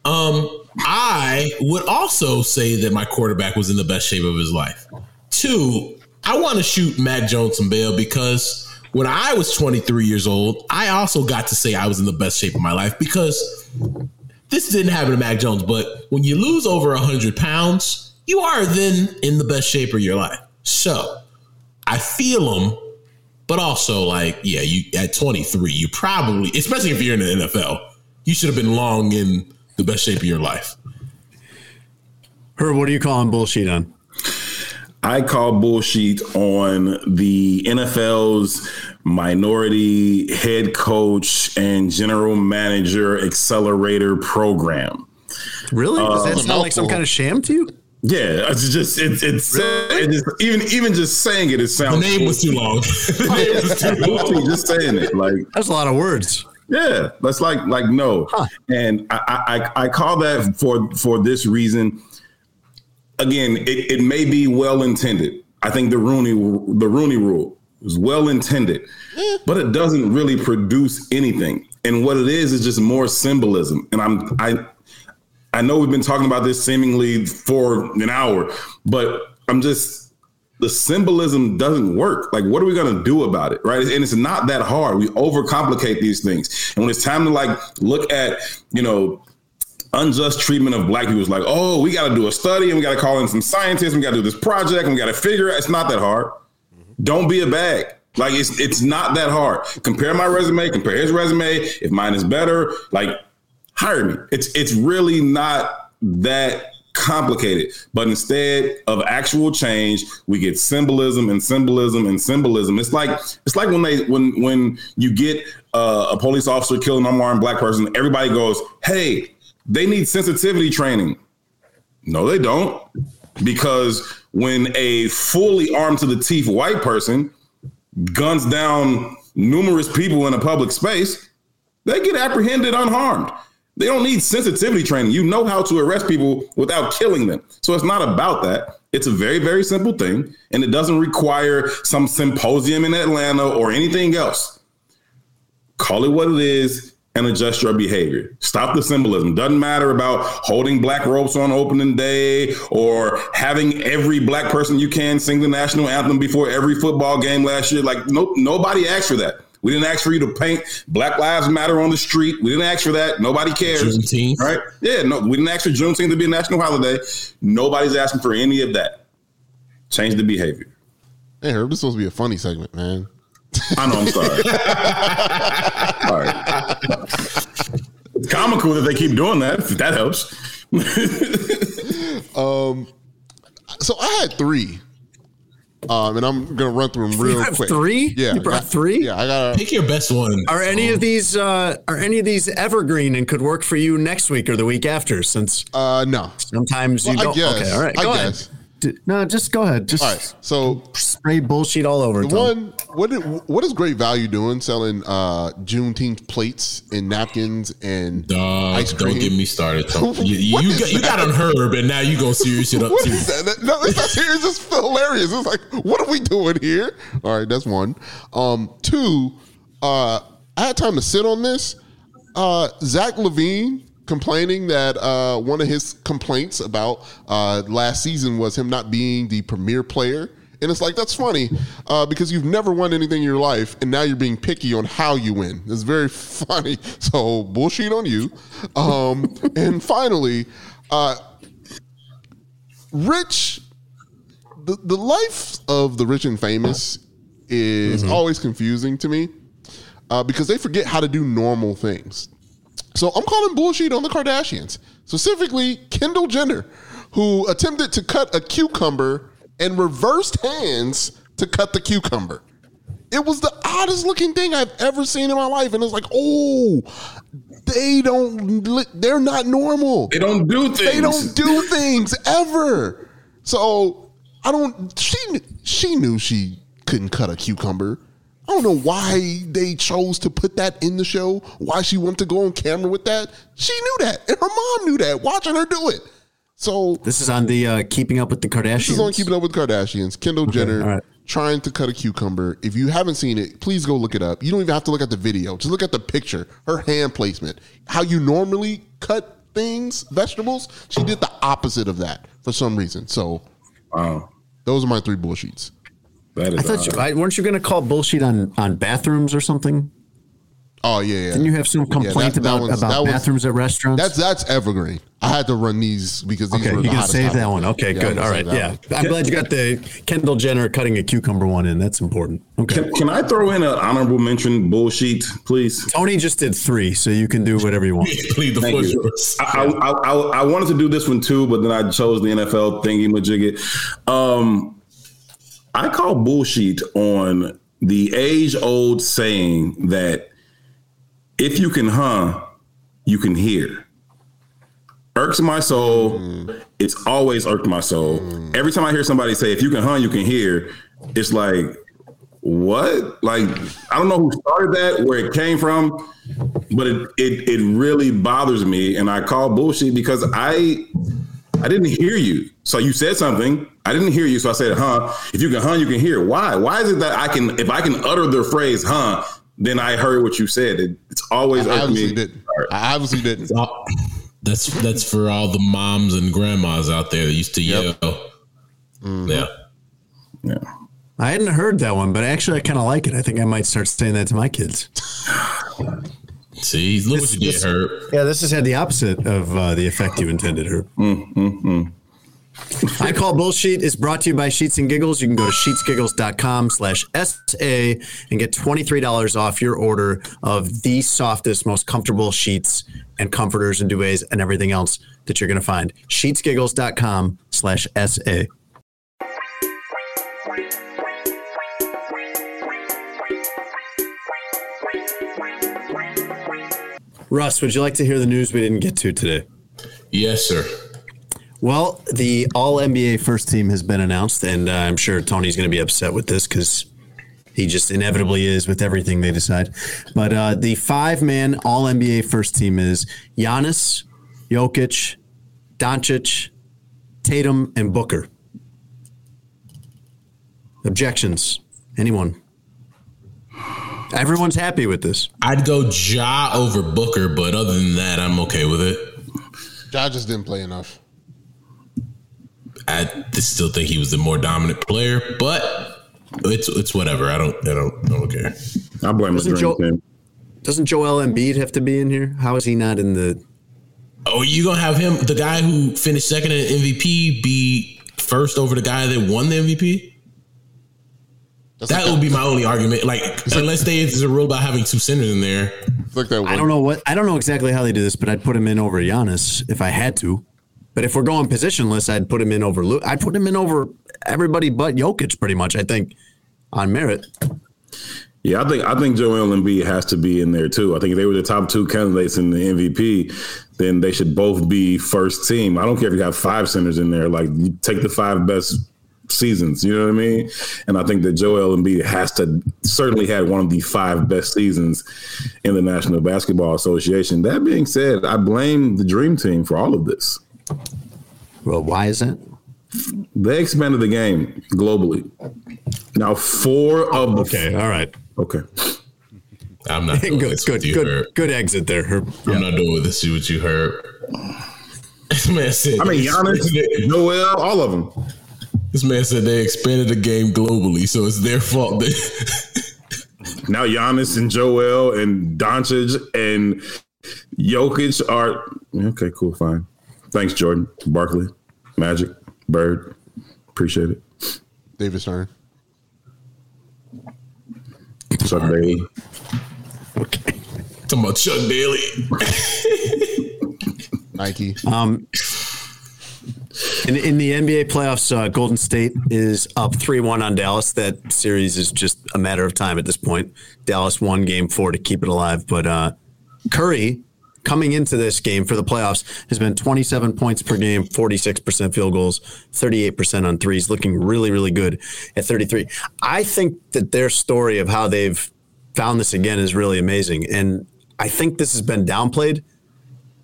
um, I would also say that my quarterback was in the best shape of his life. Two, I want to shoot Mac Jones some bail because when I was 23 years old, I also got to say I was in the best shape of my life because this didn't happen to Mac Jones, but when you lose over 100 pounds, you are then in the best shape of your life. So I feel them, but also like, yeah, you at 23, you probably, especially if you're in the NFL, you should have been long in the best shape of your life. Herb, what are you calling bullshit on? I call bullshit on the NFL's minority head coach and general manager accelerator program. Really? Does that Um, sound like some kind of sham to you? Yeah, it's just it's it's, uh, it is, even even just saying it, it sounds. The sounds. name was too long. [laughs] bullshit, [laughs] just saying it like That's a lot of words. Yeah, that's like like no, and I, I I call that for for this reason. Again, it, it may be well intended. I think the Rooney the Rooney Rule is well intended, mm. but it doesn't really produce anything. And what it is is just more symbolism. And I'm I I know we've been talking about this seemingly for an hour, but I'm just the symbolism doesn't work. Like, what are we gonna do about it, right? And it's not that hard. We overcomplicate these things, and when it's time to like look at, you know, unjust treatment of black people, it's like, oh, we got to do a study, and we got to call in some scientists, we got to do this project, and we got to figure it. It's not that hard. Don't be a bag. Like it's it's not that hard. Compare my resume, compare his resume. If mine is better, like hire me. It's it's really not that complicated. But instead of actual change, we get symbolism and symbolism and symbolism. It's like it's like when they when when you get uh, a police officer killing an unarmed black person, everybody goes, "Hey, they need sensitivity training." No, they don't, because when a fully armed to the teeth white person guns down numerous people in a public space, they get apprehended unharmed. They don't need sensitivity training. You know how to arrest people without killing them. So it's not about that. It's a very, very simple thing. And it doesn't require some symposium in Atlanta or anything else. Call it what it is and adjust your behavior. Stop the symbolism. Doesn't matter about holding black ropes on opening day or having every black person you can sing the national anthem before every football game last year. Like no, nobody asked for that. We didn't ask for you to paint Black Lives Matter on the street. We didn't ask for that. Nobody cares. Juneteenth. Right? Yeah, no, we didn't ask for Juneteenth to be a national holiday. Nobody's asking for any of that. Change the behavior. Hey, Herb, this is supposed to be a funny segment, man. I know, I'm sorry. [laughs] All right. It's comical that they keep doing that. If that helps. [laughs] Um, so I had three. Um, and I'm gonna run through them real You have quick. three? Yeah, You brought I got- three? Yeah, I got. Pick your best one. Are any of these uh, are any of these evergreen and could work for you next week or the week after? Since uh, no, sometimes you Well, I don't. guess. Okay, all right, I go ahead. guess. D- No, just go ahead. Just All right, so spray bullshit all over. the one what did, what is Great Value doing selling uh Juneteenth plates and napkins and Dog, ice cream? don't get me started. Tom. [laughs] You, you, you got, you got on Herb, and now you gonna serious it up What too. is that? That- No, it's not serious. It's hilarious. It's like, what are we doing here? All right, that's one. Um, two, uh, I had time to sit on this. Uh, Zach LaVine complaining that uh, one of his complaints about uh, last season was him not being the premier player. And it's like, that's funny uh, because you've never won anything in your life, and now you're being picky on how you win. It's very [laughs] funny. So, bullshit on you. Um, and finally, uh, Rich the, the life of the rich and famous is always confusing to me uh, because they forget how to do normal things. So I'm calling bullshit on the Kardashians, specifically Kendall Jenner, who attempted to cut a cucumber and reversed hands to cut the cucumber. It was the oddest looking thing I've ever seen in my life, and it's like, oh, they don't, they're not normal. They don't do things. They don't do [laughs] things ever. So I don't. She she knew she couldn't cut a cucumber. I don't know why they chose to put that in the show. Why she wanted to go on camera with that. She knew that, and her mom knew that. Watching her do it. So This is on the uh, Keeping Up with the Kardashians. this is on Keeping Up with Kardashians. Kendall Jenner all right. trying to cut a cucumber. If you haven't seen it, please go look it up. You don't even have to look at the video. Just look at the picture. Her hand placement. How you normally cut things, vegetables. She did the opposite of that for some reason. So Wow. those are my three bullshits. That is I thought you. I, weren't you going to call bullshit on on bathrooms or something? Oh yeah, yeah. Didn't you have some Yeah, complaint that- that about about that was- bathrooms at restaurants? That's that's evergreen. I had to run these because these okay, were you can save topic. that one. Okay, Yeah, good. I'm All gonna right, save yeah. one. I'm glad you got the Kendall Jenner cutting a cucumber one in. That's important. Okay. Can, can I throw in an honorable mention bullshit, please? Tony just did three, so you can do whatever you want. [laughs] Plead the Thank floor you. I, I, I, I wanted to do this one too, but then I chose the NFL thingy majigget. Um, I call bullshit on the age old saying that if you can huh, you can hear. Irks my soul. Mm. It's always irked my soul. Mm. Every time I hear somebody say, if you can huh, you can hear, it's like, what? Like, I don't know who started that, where it came from, but it, it it really bothers me. And I call bullshit because I I didn't hear you. So you said something. I didn't hear you. So I said, huh. If you can huh, you can hear. Why? Why is it that I can if I can utter the phrase huh, then I heard what you said. It, it's always I irked obviously me. didn't. I obviously didn't. That's that's for all the moms and grandmas out there that used to yell. Mm-hmm. Yeah. Yeah. I hadn't heard that one, but actually, I kind of like it. I think I might start saying that to my kids. [sighs] [sighs] [sighs] See, look what you did, this- Herb. Yeah, this has had the opposite of uh, the effect you intended, Herb. I Call Bullshit is brought to you by Sheets and Giggles. You can go to sheetsgiggles.com slash SA and get $23 off your order of the softest, most comfortable sheets and comforters and duvets and everything else that you're going to find. Sheetsgiggles.com slash SA. Russ, would you like to hear the news we didn't get to today? Yes, sir. Well, the All NBA first team has been announced, and uh, I'm sure Tony's going to be upset with this because he just inevitably is with everything they decide. But uh, the five man All NBA first team is Giannis, Jokic, Doncic, Tatum, and Booker. Objections? Anyone? Everyone's happy with this. I'd go Ja over Booker, but other than that, I'm okay with it. I just didn't play enough. I still think he was the more dominant player, but it's it's whatever. I don't I don't I don't care. I blame the Doesn't dream Joe- team. Doesn't Joel Embiid have to be in here? How is he not in the? Oh, you gonna have him, the guy who finished second in MVP, be first over the guy that won the MVP? That would be my only argument. Like, unless they is a rule about having two centers in there. It's like that I don't know what I don't know exactly how they do this, but I'd put him in over Giannis if I had to. But if we're going positionless, I'd put him in over. I'd put him in over everybody but Jokic, pretty much. I think on merit. Yeah, I think I think Joel Embiid has to be in there too. I think if they were the top two candidates in the MVP, then they should both be first team. I don't care if you got five centers in there. Like you take the five best seasons. You know what I mean? And I think that Joel Embiid has to certainly had one of the five best seasons in the National Basketball Association. That being said, I blame the Dream Team for all of this. Well, why is that? They expanded the game globally. Now, four of the Okay, all right. okay. I'm not [laughs] doing good, this good, with you, good, Herb. good exit there. Herb. I'm not doing this with you, Herb. This [laughs] man said. I mean, Giannis, [laughs] Joel, all of them. This man said they expanded the game globally, so it's their fault. That, [laughs] Now Giannis and Joel and Doncic and Jokic are okay. Cool, fine. Thanks, Jordan, Barkley, Magic, Bird. Appreciate it. David Stern. Chuck Daly. Okay. talking about Chuck Daly. Nike. Um, in, in the NBA playoffs, uh, Golden State is up 3 1 on Dallas. That series is just a matter of time at this point. Dallas won game four to keep it alive. But uh, Curry, coming into this game for the playoffs, has been 27 points per game, 46% field goals, 38% on threes, looking really, really good at 33. I think that their story of how they've found this again is really amazing. And I think this has been downplayed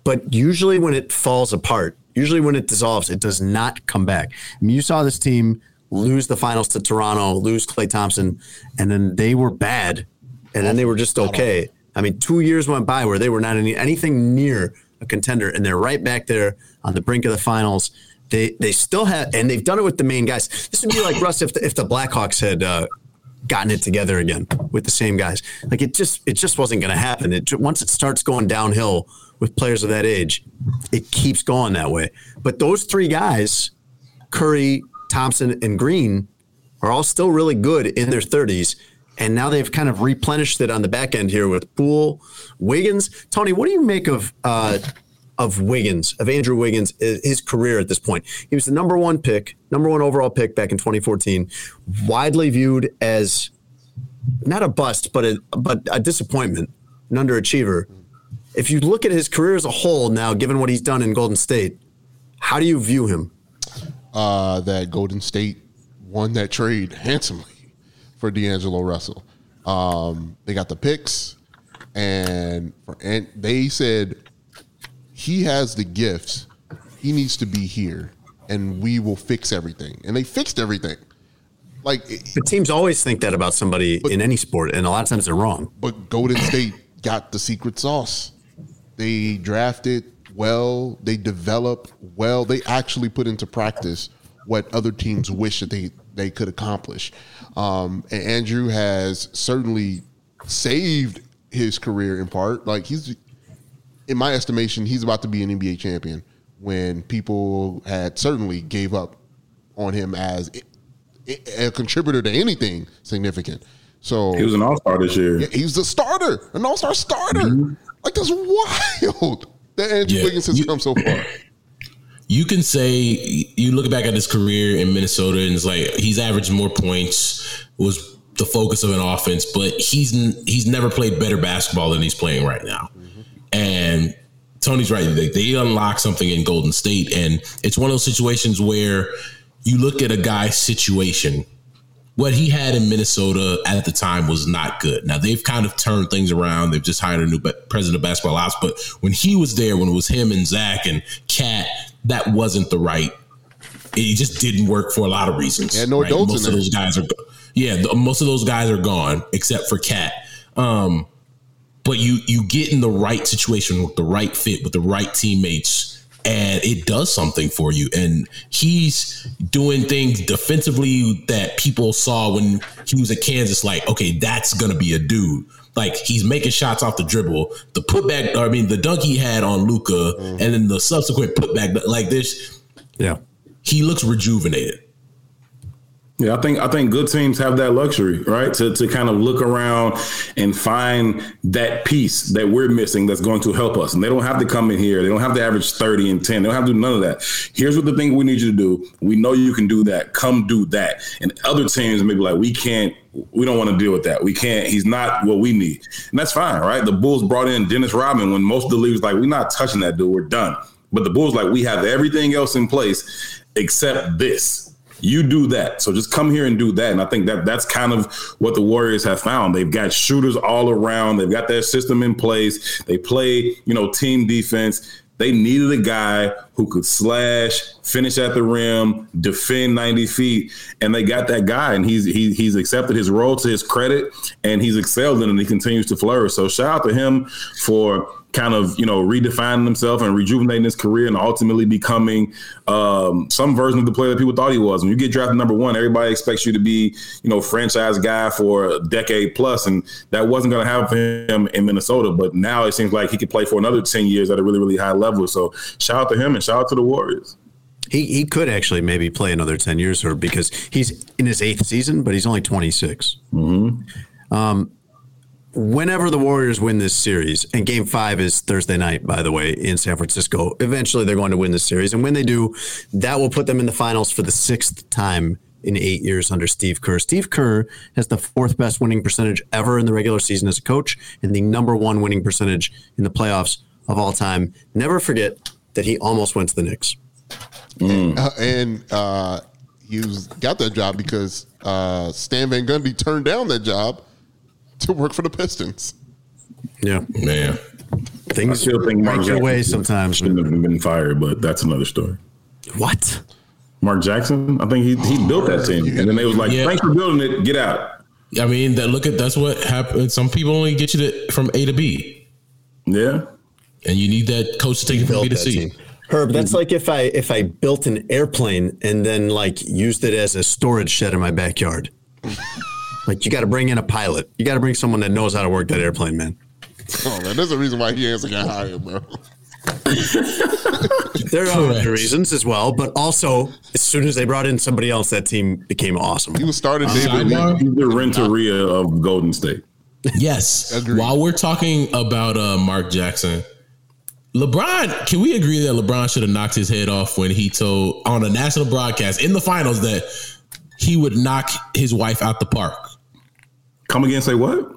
but usually when it falls apart, usually when it dissolves, it does not come back. I mean, you saw this team lose the finals to Toronto, lose Klay Thompson, and then they were bad, and then they were just okay. I mean, two years went by where they were not any, anything near a contender, and they're right back there on the brink of the finals. They they still have, and they've done it with the main guys. This would be like Russ if the, if the Blackhawks had uh, gotten it together again with the same guys. Like it just it just wasn't going to happen. It once it starts going downhill with players of that age, it keeps going that way. But those three guys, Curry, Thompson, and Green, are all still really good in their 30s. And now they've kind of replenished it on the back end here with Poole, Wiggins. Tony, what do you make of uh, of Wiggins, of Andrew Wiggins, his career at this point? He was the number one pick, number one overall pick back in 2014, widely viewed as not a bust, but a but a disappointment, an underachiever. If you look at his career as a whole now, given what he's done in Golden State, how do you view him? uh, that Golden State won that trade handsomely for D'Angelo Russell. Um, they got the picks, and for, and they said he has the gifts. He needs to be here, and we will fix everything. And they fixed everything. Like, The teams always think that about somebody in any sport, and a lot of times they're wrong. but Golden State got the secret sauce. They drafted well. They developed well. They actually put into practice what other teams wish that they they could accomplish. Um, and Andrew has certainly saved his career in part. Like he's, in my estimation, he's about to be an NBA champion. When people had certainly gave up on him as a contributor to anything significant. So He was an all star this year. yeah, he's a starter, an all-star starter. Mm-hmm. Like that's wild that Andrew Yeah, Wiggins has you- come so far. [clears throat] you can say you look back at his career in Minnesota and it's like he's averaged more points, was the focus of an offense, but he's he's never played better basketball than he's playing right now. And Tony's right; they, they unlock something in Golden State, and it's one of those situations where you look at a guy's situation. What he had in Minnesota at the time was not good. Now they've kind of turned things around. They've just hired a new president of basketball ops. But when he was there, when it was him and Zach and Cat, that wasn't the right. It just didn't work for a lot of reasons. Yeah, no in Most of those guys are, yeah, the, most of those guys are gone except for Cat. Um, but you you get in the right situation with the right fit with the right teammates and it does something for you. And he's doing things defensively that people saw when he was at Kansas. Like, okay, that's gonna be a dude. Like he's making shots off the dribble. The putback, I mean, the dunk he had on Luka, mm-hmm. and then the subsequent putback. Like this, yeah, he looks rejuvenated. Yeah, I think I think good teams have that luxury, right? To to kind of look around and find that piece that we're missing that's going to help us. And they don't have to come in here. They don't have to average 30 and 10. They don't have to do none of that. Here's what the thing we need you to do. We know you can do that. Come do that. And other teams may be like, we can't, we don't want to deal with that. We can't, he's not what we need. And that's fine, right? The Bulls brought in Dennis Rodman when most of the league was like, we're not touching that dude. We're done. But the Bulls like, we have everything else in place except this you do that. So just come here and do that. And I think that that's kind of what the Warriors have found. They've got shooters all around. They've got their system in place. They play, you know, team defense. They needed a guy who could slash, finish at the rim, defend 90 feet, and they got that guy, and he's he, he's accepted his role to his credit, and he's excelled in it, and he continues to flourish. So shout out to him for kind of you know redefining himself and rejuvenating his career and ultimately becoming um, some version of the player that people thought he was. When you get drafted number one, everybody expects you to be you know franchise guy for a decade plus, and that wasn't going to happen for him in Minnesota. But now it seems like he could play for another ten years at a really really high level. So shout out to him and shout out to the Warriors. He, he could actually maybe play another 10 years or because he's in his eighth season, but he's only 26. Mm-hmm. Um, whenever the Warriors win this series, and game five is Thursday night, by the way, in San Francisco, eventually they're going to win this series. And when they do, that will put them in the finals for the sixth time in eight years under Steve Kerr. Steve Kerr has the fourth best winning percentage ever in the regular season as a coach and the number one winning percentage in the playoffs of all time. Never forget that he almost went to the Knicks. Mm. Uh, and uh, he was, got that job because uh, Stan Van Gundy turned down that job to work for the Pistons. Yeah, man. Things still think Mark your way sometimes. Shouldn't have been fired, but that's another story. What? Mark Jackson? I think he he built that team, and then they was like, yeah. "Thanks for building it. Get out." I mean, that look at that's what happened. Some people only get you to, from A to B. Yeah, and you need that coach to take you from B to C. Team. Herb, that's like if I if I built an airplane and then like used it as a storage shed in my backyard. Like you got to bring in a pilot. You got to bring someone that knows how to work that airplane, man. Oh man, there's a reason why he hasn't got hired, bro. [laughs] there are other reasons as well, but also as soon as they brought in somebody else, that team became awesome. He was started David uh, He's the Renteria of Golden State. Yes. While we're talking about uh, Mark Jackson, LeBron, can we agree that LeBron should have knocked his head off when he told on a national broadcast in the finals that he would knock his wife out the park? Come again, say what?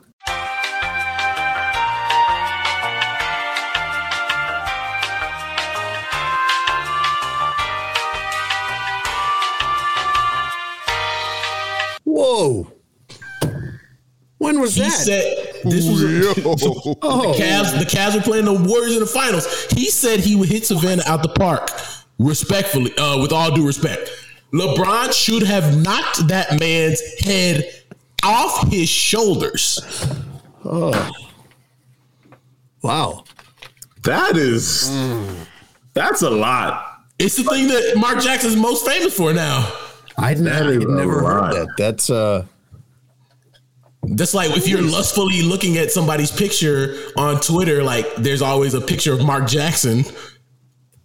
Whoa. When was he that? Said, this was a, oh. the Cavs. The Cavs were playing the Warriors in the finals. He said he would hit Savannah out the park, respectfully, uh, with all due respect. LeBron should have knocked that man's head off his shoulders. Oh. Wow. That is mm. that's a lot. It's the thing that Mark Jackson's most famous for now. I never, never heard that. That's uh that's like if you're lustfully looking at somebody's picture on Twitter, like there's always a picture of Mark Jackson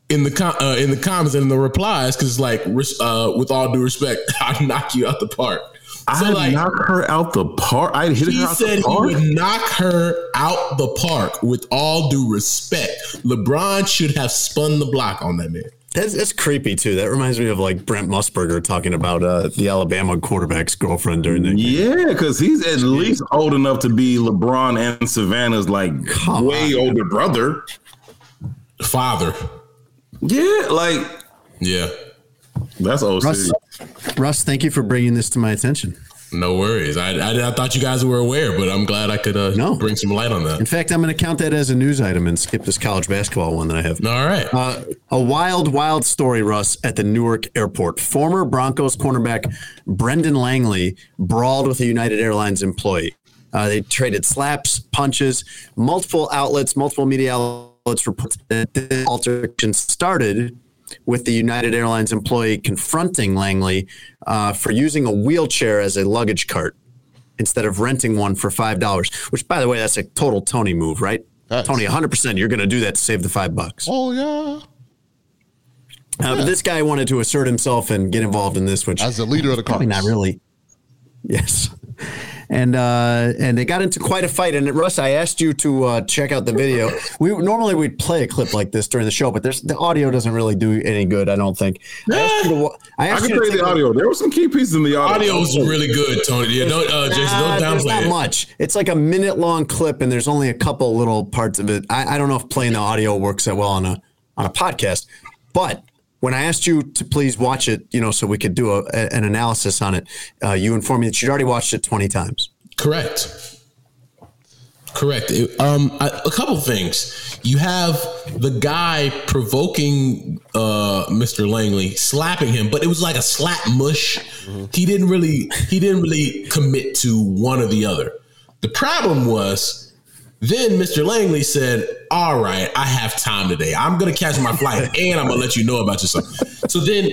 in the com- uh, in the comments and in the replies because it's like uh, with all due respect, [laughs] I knock you out the park. I like, knock her out the park. I hit he her out said the park. he would knock her out the park. With all due respect, LeBron should have spun the block on that man. That's, that's creepy too. That reminds me of like Brent Musburger talking about uh, the Alabama quarterback's girlfriend during the yeah, because he's at least old enough to be LeBron and Savannah's like Come way on. older brother, father. Yeah, like yeah, that's old. Russ, Russ, thank you for bringing this to my attention. No worries. I, I, I, thought you guys were aware, but I'm glad I could uh, no. bring some light on that. In fact, I'm going to count that as a news item and skip this college basketball one that I have. All right. Uh, a wild, wild story, Russ, at the Newark airport. Former Broncos cornerback Brendan Langley brawled with a United Airlines employee. Uh, they traded slaps, punches, multiple outlets, multiple media outlets it's reported that this altercation started with the United Airlines employee confronting Langley uh, for using a wheelchair as a luggage cart instead of renting one for five dollars. Which, by the way, that's a total Tony move, right? That's- Tony, 100. percent You're going to do that to save the five bucks. Oh yeah. Uh, But this guy wanted to assert himself and get involved in this, which As the leader of the cars. not really. Yes. And uh, and they got into quite a fight. And Russ, I asked you to uh, check out the video. We normally we'd play a clip like this during the show, but there's the audio doesn't really do any good. I don't think. I asked you to, wa- I I can you to tell the a- audio. There were some key pieces in the audio. Audio was really good, Tony. Yeah, don't uh, Jason, don't there's downplay not it. much. It's like a minute long clip, and there's only a couple little parts of it. I, I don't know if playing the audio works that well on a on a podcast, but when I asked you to please watch it, you know, so we could do a, a- an analysis on it, uh, you informed me that you'd already watched it 20 times. Correct. Correct. It- um, I, a couple things. You have the guy provoking uh, Mr. Langley, slapping him, but it was like a slap mush. He didn't really he didn't really commit to one or the other. The problem was then Mr. Langley said, "All right, I have time today. I'm gonna catch my flight, [laughs] and I'm gonna let you know about yourself." So then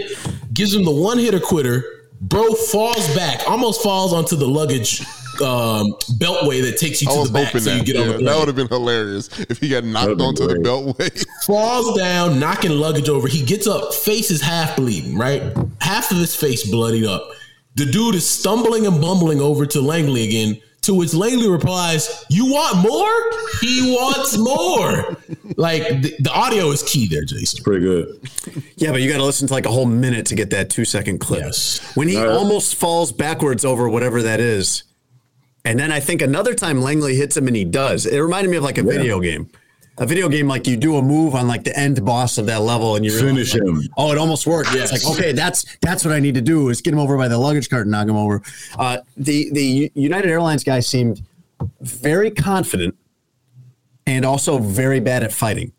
gives him the one hitter quitter. Bro falls back, almost falls onto the luggage um, beltway that takes you I to was the back, hoping so you that. get on Yeah, the that would have been hilarious if he got knocked That'd been onto the great. beltway. [laughs] falls down, knocking luggage over. He gets up, face is half bleeding, right? Half of his face bloodied up. The dude is stumbling and bumbling over to Langley again, to which Langley replies, You want more? He wants more. like the, the audio is key there, Jason. Pretty good. Yeah, but you got to listen to like a whole minute to get that two second clip. Yes. When he Uh, almost falls backwards over whatever that is. And then I think another time Langley hits him and he does. It reminded me of like a video game. A video game like you do a move on like the end boss of that level and you realize, Finish like, him. Oh, it almost worked. Yes. It's like okay, that's that's what I need to do is get him over by the luggage cart and knock him over. Uh, the the United Airlines guy seemed very confident and also very bad at fighting.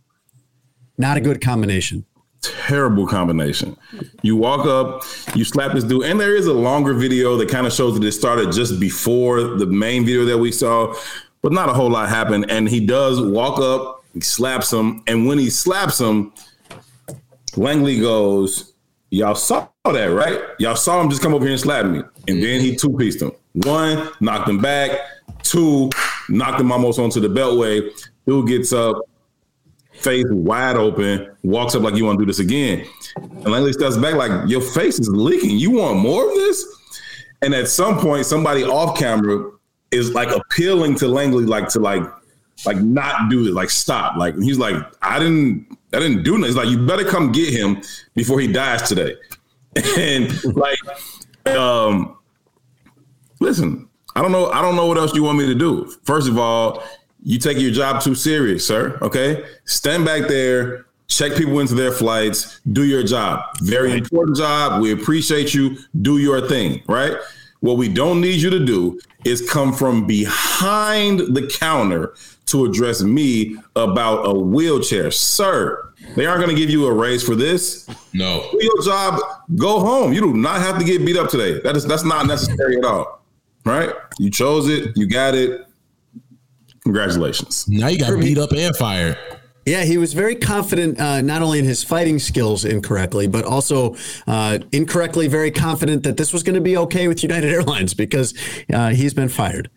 Not a good combination. terrible combination. You walk up, you slap this dude, and there is a longer video that kind of shows that it started just before the main video that we saw, but not a whole lot happened. And he does walk up, he slaps him, and when he slaps him, Langley goes, Y'all saw that, right? Y'all saw him just come over here and slap me. And then he two pieced him. One, knocked him back. Two, knocked him almost onto the beltway. Dude gets up, face wide open, walks up like you want to do this again. And Langley steps back like your face is leaking. You want more of this? And at some point, somebody off camera is like appealing to Langley, like to like, like not do it, like stop. Like he's like, I didn't, I didn't do nothing. He's like, you better come get him before he dies today. [laughs] And like, um, listen, I don't know. I don't know what else you want me to do. First of all, you take your job too serious, sir. Okay, stand back there, check people into their flights, do your job. Very important job. We appreciate you. Do your thing, right? What we don't need you to do is come from behind the counter to address me about a wheelchair, sir. They aren't going to give you a raise for this. No. Do your job. Go home. You do not have to get beat up today. That is that's not necessary at all. Right? You chose it. You got it. Congratulations. Now you got beat up and fired. Yeah, he was very confident, uh, not only in his fighting skills incorrectly, but also uh, incorrectly very confident that this was going to be okay with United [laughs] Airlines because uh, he's been fired.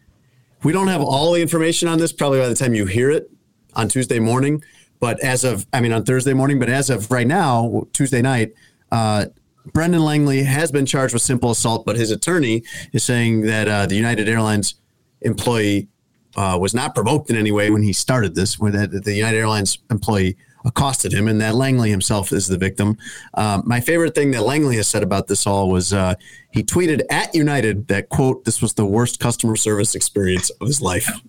We don't have all the information on this probably by the time you hear it on Tuesday morning, but as of, I mean, on Thursday morning, but as of right now, Tuesday night, uh, Brendan Langley has been charged with simple assault, but his attorney is saying that uh, the United Airlines employee uh, was not provoked in any way when he started this, where that the United Airlines employee accosted him, and that Langley himself is the victim. Um, my favorite thing that Langley has said about this all was uh, he tweeted at United that quote this was the worst customer service experience of his life. [laughs]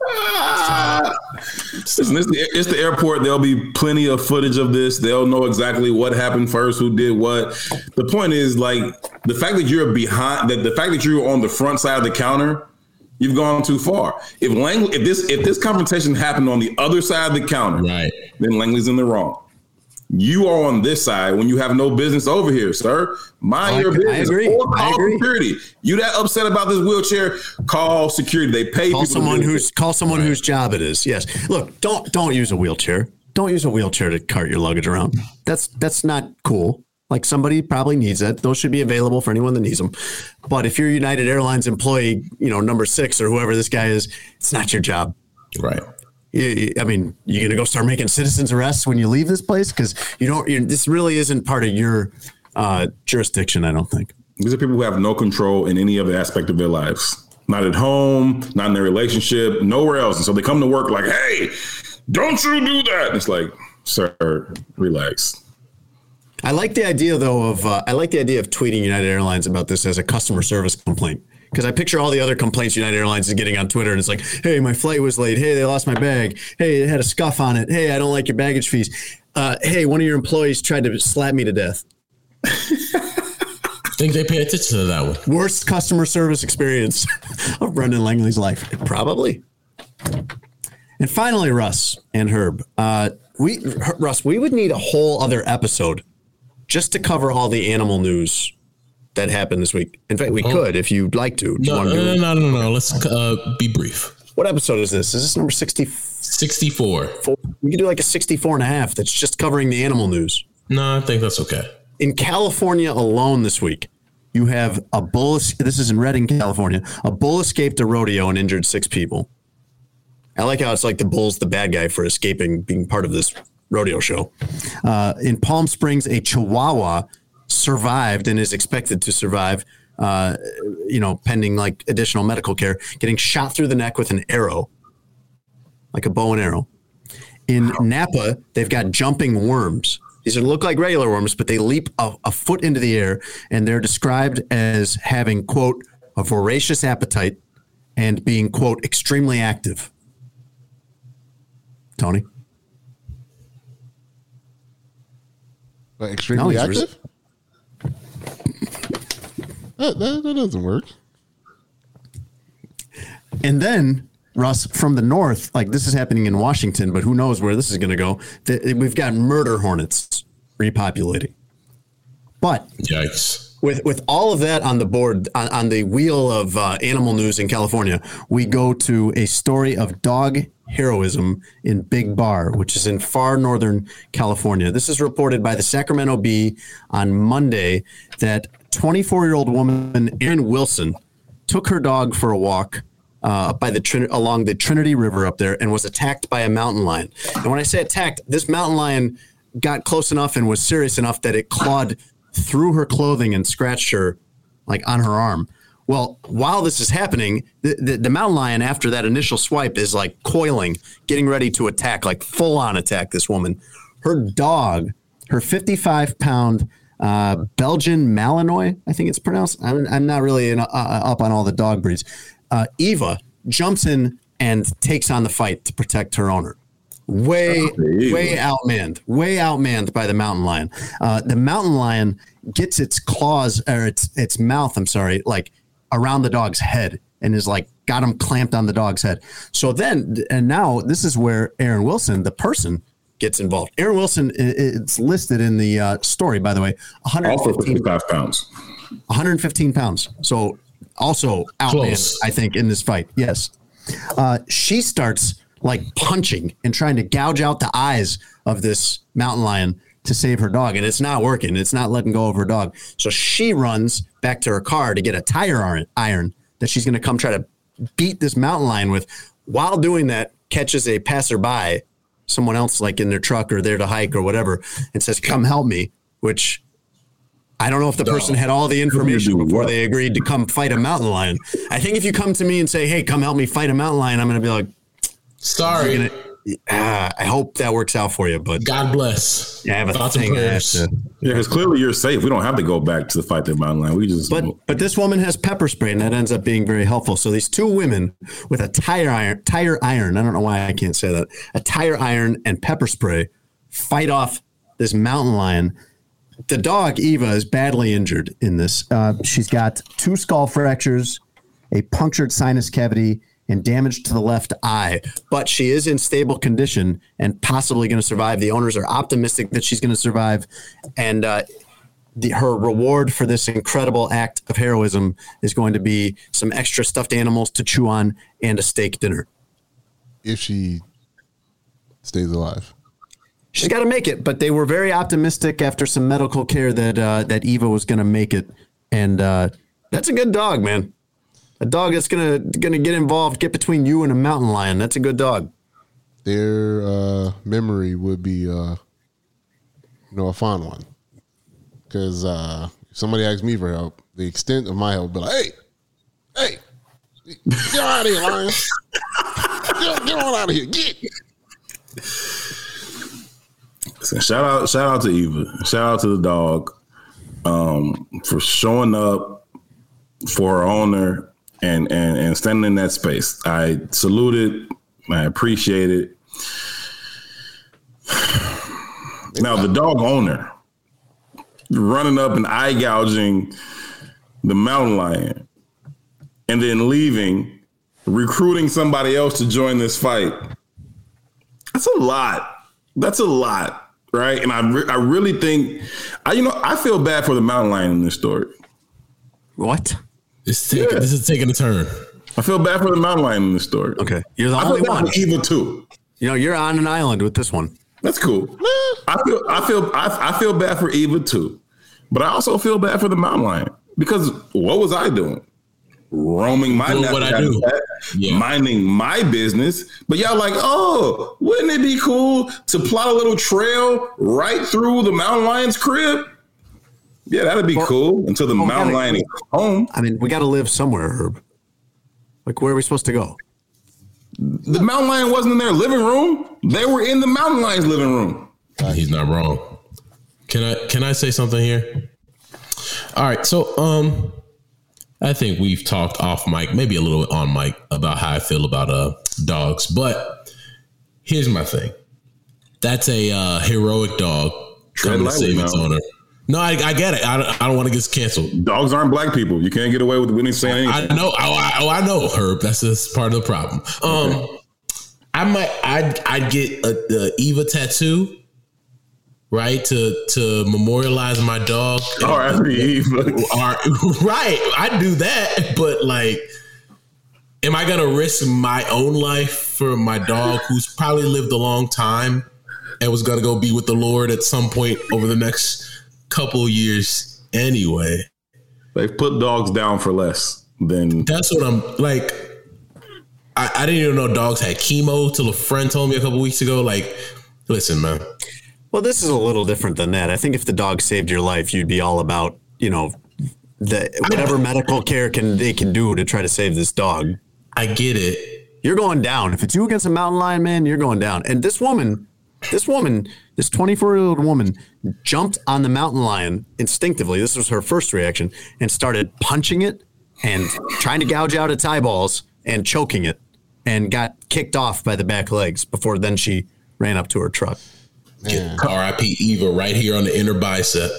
Listen, it's the, it's the airport. There'll be plenty of footage of this. They'll know exactly what happened first, who did what. The point is, like, the fact that you're behind, that the fact that you're on the front side of the counter, you've gone too far. If Langley, if this, if this confrontation happened on the other side of the counter, right, then Langley's in the wrong. You are on this side when you have no business over here, sir. Mind I- your I agree. Or I call agree. security. You that upset about this wheelchair? Call security. They pay Call someone who's call someone whose job it is. Yes. Look, don't don't use a wheelchair. don't use a wheelchair to cart your luggage around. That's that's not cool. Like somebody probably needs it. Those should be available for anyone that needs them. But if you're United Airlines employee, you know number six or whoever this guy is, it's not your job. Right. I mean, you're gonna go start making citizens arrests when you leave this place because you don't. You're, this really isn't part of your uh, jurisdiction. I don't think. These are people who have no control in any other aspect of their lives. Not at home, not in their relationship, nowhere else. And so they come to work like, "Hey, don't you do that?" And it's like, "Sir, relax." I like the idea though of uh, I like the idea of tweeting United Airlines about this as a customer service complaint because I picture all the other complaints United Airlines is getting on Twitter and it's like, hey, my flight was late. Hey, they lost my bag. Hey, it had a scuff on it. Hey, I don't like your baggage fees. Uh, hey, one of your employees tried to slap me to death. [laughs] think they pay attention to that one. Worst customer service experience [laughs] of Brendan Langley's life, probably. And finally, Russ and Herb, uh, we Russ, we would need a whole other episode just to cover all the animal news that happened this week. In fact, we oh. could if you'd like to. No, no, no, no, no, no, Let's uh, be brief. What episode is this? Is this number 60? 64. Four? We could do like a 64 and a half that's just covering the animal news. No, I think that's okay. In California alone this week, you have a bull. This is in Redding, California. A bull escaped a rodeo and injured six people. I like how it's like the bull's the bad guy for escaping being part of this rodeo show. Uh, in Palm Springs, a Chihuahua survived and is expected to survive. Uh, you know, pending like additional medical care, getting shot through the neck with an arrow, like a bow and arrow. In Napa, they've got jumping worms. These are, look like regular worms, but they leap a, a foot into the air, and they're described as having quote a voracious appetite and being quote extremely active. Tony. But extremely no, active? that, that, that doesn't work. And then Russ from the north, like this is happening in Washington, but who knows where this is going to go? We've got murder hornets repopulating. But yikes! With with all of that on the board on, on the wheel of uh, animal news in California, we go to a story of dog heroism in Big Bar, which is in far northern California. This is reported by the Sacramento Bee on Monday that 24 year old woman Erin Wilson took her dog for a walk uh, by the Trin- along the Trinity River up there and was attacked by a mountain lion. And when I say attacked, this mountain lion got close enough and was serious enough that it clawed through her clothing and scratched her like on her arm. Well, while this is happening, the, the, the, mountain lion, after that initial swipe, is like coiling, getting ready to attack, like full on attack this woman. Her dog, her 55 pound uh, Belgian Malinois, I think it's pronounced. I'm, I'm not really in, uh, uh, up on all the dog breeds. Uh, Eva jumps in and takes on the fight to protect her owner. Way, way outmanned, way outmanned by the mountain lion. Uh, the mountain lion gets its claws or its its mouth. I'm sorry, like around the dog's head, and is like got him clamped on the dog's head. So then, and now this is where Erin Wilson, the person, gets involved. Erin Wilson, it's listed in the uh, story, by the way, 115 pounds. 115 pounds. So also outmanned, I think, in this fight. Yes. Uh, she starts like punching and trying to gouge out the eyes of this mountain lion to save her dog. And it's not working. It's not letting go of her dog. So she runs back to her car to get a tire iron that she's going to come try to beat this mountain lion with. While doing that, catches a passerby someone else like in their truck or there to hike or whatever and says, "Come help me," which I don't know if the person had all the information before they agreed to come fight a mountain lion. I think if you come to me and say, "Hey, come help me fight a mountain lion," I'm going to be like, "Sorry." uh, I hope that works out for you. But God bless. Yeah, I have a Thoughts thing. I to, yeah, because clearly you're safe. We don't have to go back to the fight that mountain lion. We just. But but this woman has pepper spray, and that ends up being very helpful. So these two women with a tire iron, tire iron. I don't know why I can't say that. A tire iron and pepper spray fight off this mountain lion. The dog Eva is badly injured in this. Uh, she's got two skull fractures, a punctured sinus cavity, and damage to the left eye, but she is in stable condition and possibly going to survive. The owners are optimistic that she's going to survive, and uh, the, her reward for this incredible act of heroism is going to be some extra stuffed animals to chew on and a steak dinner. If she stays alive. she's got to make it. But they were very optimistic after some medical care that uh, that Eva was going to make it, and uh, that's a good dog, man. A dog that's gonna gonna get involved, get between you and a mountain lion. That's a good dog. Their uh, memory would be, uh, you know, a fond one. Because uh, if somebody asks me for help, the extent of my help, would be like, hey, hey, get out of here, lion. get, get on out of here. Get. So shout out, shout out to Eva. Shout out to the dog um, for showing up for her owner and and and standing in that space. I salute it. I appreciate it. [sighs] Now the dog owner running up and eye gouging the mountain lion and then leaving, recruiting somebody else to join this fight. That's a lot. That's a lot, right? And I, re- I really think, I you know, I feel bad for the mountain lion in this story. What? This, take, this is taking a turn. I feel bad for the mountain lion in this story. Okay, you're the I only one. for Eva too. You know, you're on an island with this one. That's cool. I feel I feel I, I feel bad for Eva too, but I also feel bad for the mountain lion because what was I doing? Roaming my Doing what I do. habitat, minding my business. But y'all like, oh, wouldn't it be cool to plot a little trail right through the mountain lion's crib? Yeah, that'd be cool until the well, mountain lion is home. I mean, we got to live somewhere, Herb. Like, where are we supposed to go? The mountain lion wasn't in their living room. They were in the mountain lion's living room. He's not wrong. Can I can I say something here? All right, so um, I think we've talked off mic, maybe a little bit on mic, about how I feel about uh dogs. But here's my thing: that's a uh, heroic dog Tread coming to save its now. owner. No, I, I get it. I don't, I don't want to get canceled. Dogs aren't black people. You can't get away with Whitney saying anything. I know. Oh, I, oh, I know, Herb. That's just part of the problem. Um, I might. I'd. I'd get a, the Eva tattoo, right to to memorialize my dog. R.I.P. [laughs] Right. I'd do that, but like, am I gonna risk my own life for my dog, who's probably lived a long time and was gonna go be with the Lord at some point over the next couple years anyway? They've put dogs down for less than That's what I'm like. I, I didn't even know dogs had chemo till a friend told me a couple weeks ago. Like, listen, man. Well, this is a little different than that. I think if the dog saved your life, you'd be all about, you know, the whatever medical care can they can do to try to save this dog. I get it. You're going down. If it's you against a mountain lion, man, you're going down. And this woman, this woman, this 24 year old woman jumped on the mountain lion instinctively. This was her first reaction and started punching it and trying to gouge out its eyeballs and choking it and got kicked off by the back legs before then she ran up to her truck. R.I.P. Eva right here on the inner bicep.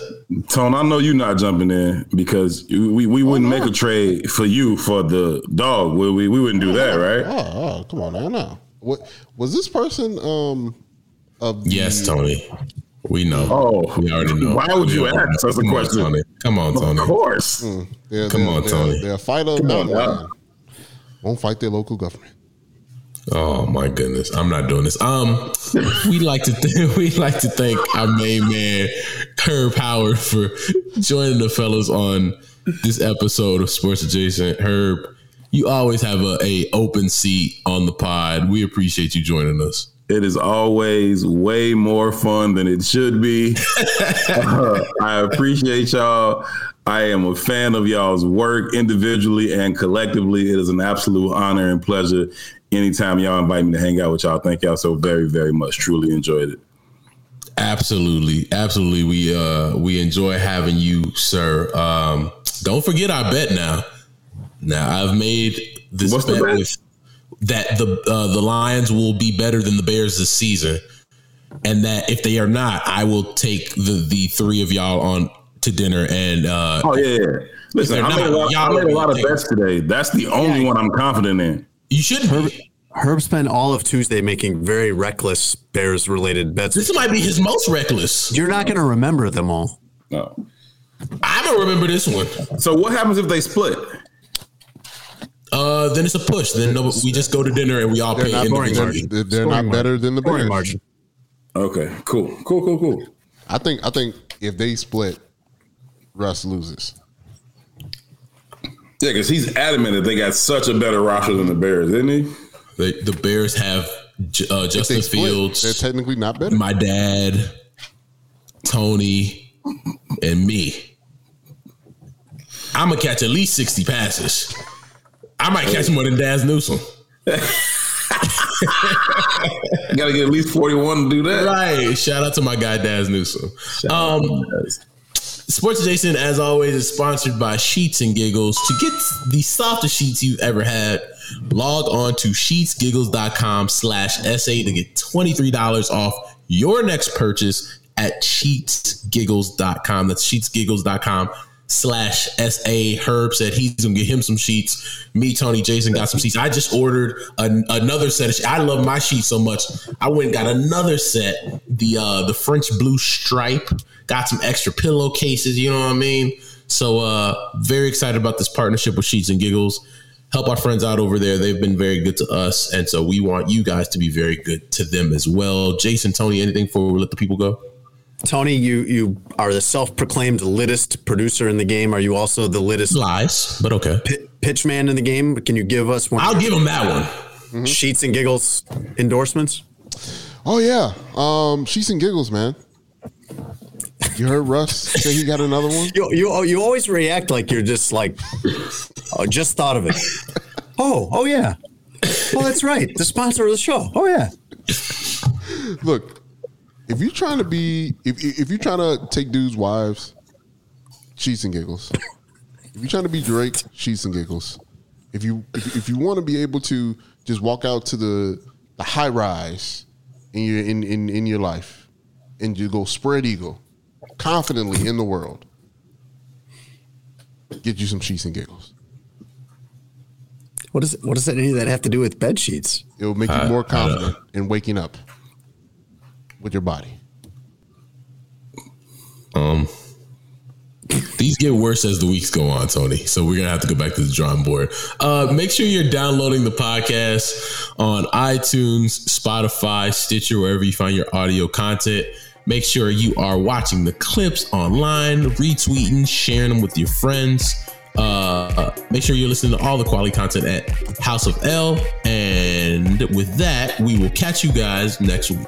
Tone, I know you're not jumping in because we, we wouldn't make a trade for you for the dog. We, we, we wouldn't do that, right? Oh, oh, come on now, no. What was this person? Um, of the, Yes, Tony. We know. Oh, we already know. why would We you ask? know. That's a Come on, question. Tony. Come on, Tony. Of course. They're, Come they're- on, they're- Tony. They're a fighter of Come on, mountain lion. Won't fight their local government. Oh my goodness, I'm not doing this. Um, we like to th- [laughs] we like to thank our main man Herb Howard for joining the fellas on this episode of Sports Adjacent. Herb, you always have a, a open seat on the pod. We appreciate you joining us. It is always way more fun than it should be. [laughs] Uh, I appreciate y'all. I am a fan of y'all's work individually and collectively. It is an absolute honor and pleasure anytime y'all invite me to hang out with y'all. Thank y'all so very, very much. Truly enjoyed it. Absolutely, absolutely. We uh we enjoy having you, sir. Um, don't forget our bet now. Now I've made this What's bet? with that the uh, the Lions will be better than the Bears this season, and that if they are not, I will take the the three of y'all on to dinner and uh, Oh, yeah, yeah. Listen, they're I made, a lot, I y'all made a lot of bets today. That's the only one I'm confident in. you should. be. Herb spent all of Tuesday making very reckless Bears related bets. This might be his most reckless. You're not going to remember them all. No. I don't remember this one. So what happens if they split? Uh, then it's a push. Then no, we just go to dinner and we all They're pay not, individually. they're, they're Scoring not margin. better than the Scoring Bears. margin. Okay, cool, cool, cool, cool. I think I think if they split, Russ loses. Yeah, because he's adamant that they got such a better roster than the Bears, isn't he? They, the Bears have J- uh, Justin they split, Fields, they're technically not better. my dad, Tony, and me. I'm gonna catch at least sixty passes. I might catch more than Dazz Newsome. You [laughs] got to get at least forty-one to do that. Right. Shout out to my guy Dazz Newsome. Um, Sports Adjacent, as always, is sponsored by Sheets and Giggles. To get the softest sheets you've ever had, log on to sheetsgiggles.com slash SA to get $23 off your next purchase at sheetsgiggles.com. That's sheetsgiggles.com slash SA. Herb said he's to get him some sheets. Me, Tony, Jason got some sheets. I just ordered an, another set of sheets. I love my sheets so much. I went and got another set, the uh, the French blue stripe. Got some extra pillowcases, you know what I mean? So uh very excited about this partnership with Sheets and Giggles. Help our friends out over there. They've been very good to us. And so we want you guys to be very good to them as well. Jason, Tony, anything we let the people go? Tony, you you are the self-proclaimed littest producer in the game. Are you also the littest Lies, but okay. pi- pitchman in the game? Can you give us one? I'll give him that one. Mm-hmm. Sheets and giggles endorsements. Oh yeah, um, Sheets and Giggles, man. You heard Russ say he got another one. [laughs] You you you always react like you're just like, oh, just thought of it. [laughs] Oh oh yeah. Oh that's right. The sponsor of the show. Oh yeah. Look, if you're trying to be, if if you're trying to take dudes' wives, Sheets and Giggles. If you're trying to be Drake, Sheets and Giggles. If you if, if you want to be able to just walk out to the the high rise in your in in, in your life, and you go spread eagle confidently in the world, get you some Sheets and Giggles. What does what does any of that have to do with bed sheets? It will make you more confident in waking up with your body. Um, these get worse as the weeks go on, Tony. So we're gonna have to go back to the drawing board. Uh, make sure you're downloading the podcast on iTunes, Spotify, Stitcher, wherever you find your audio content. Make sure you are watching the clips online, retweeting, sharing them with your friends. Uh, make sure you're listening to all the quality content at House of L. And with that, we will catch you guys next week.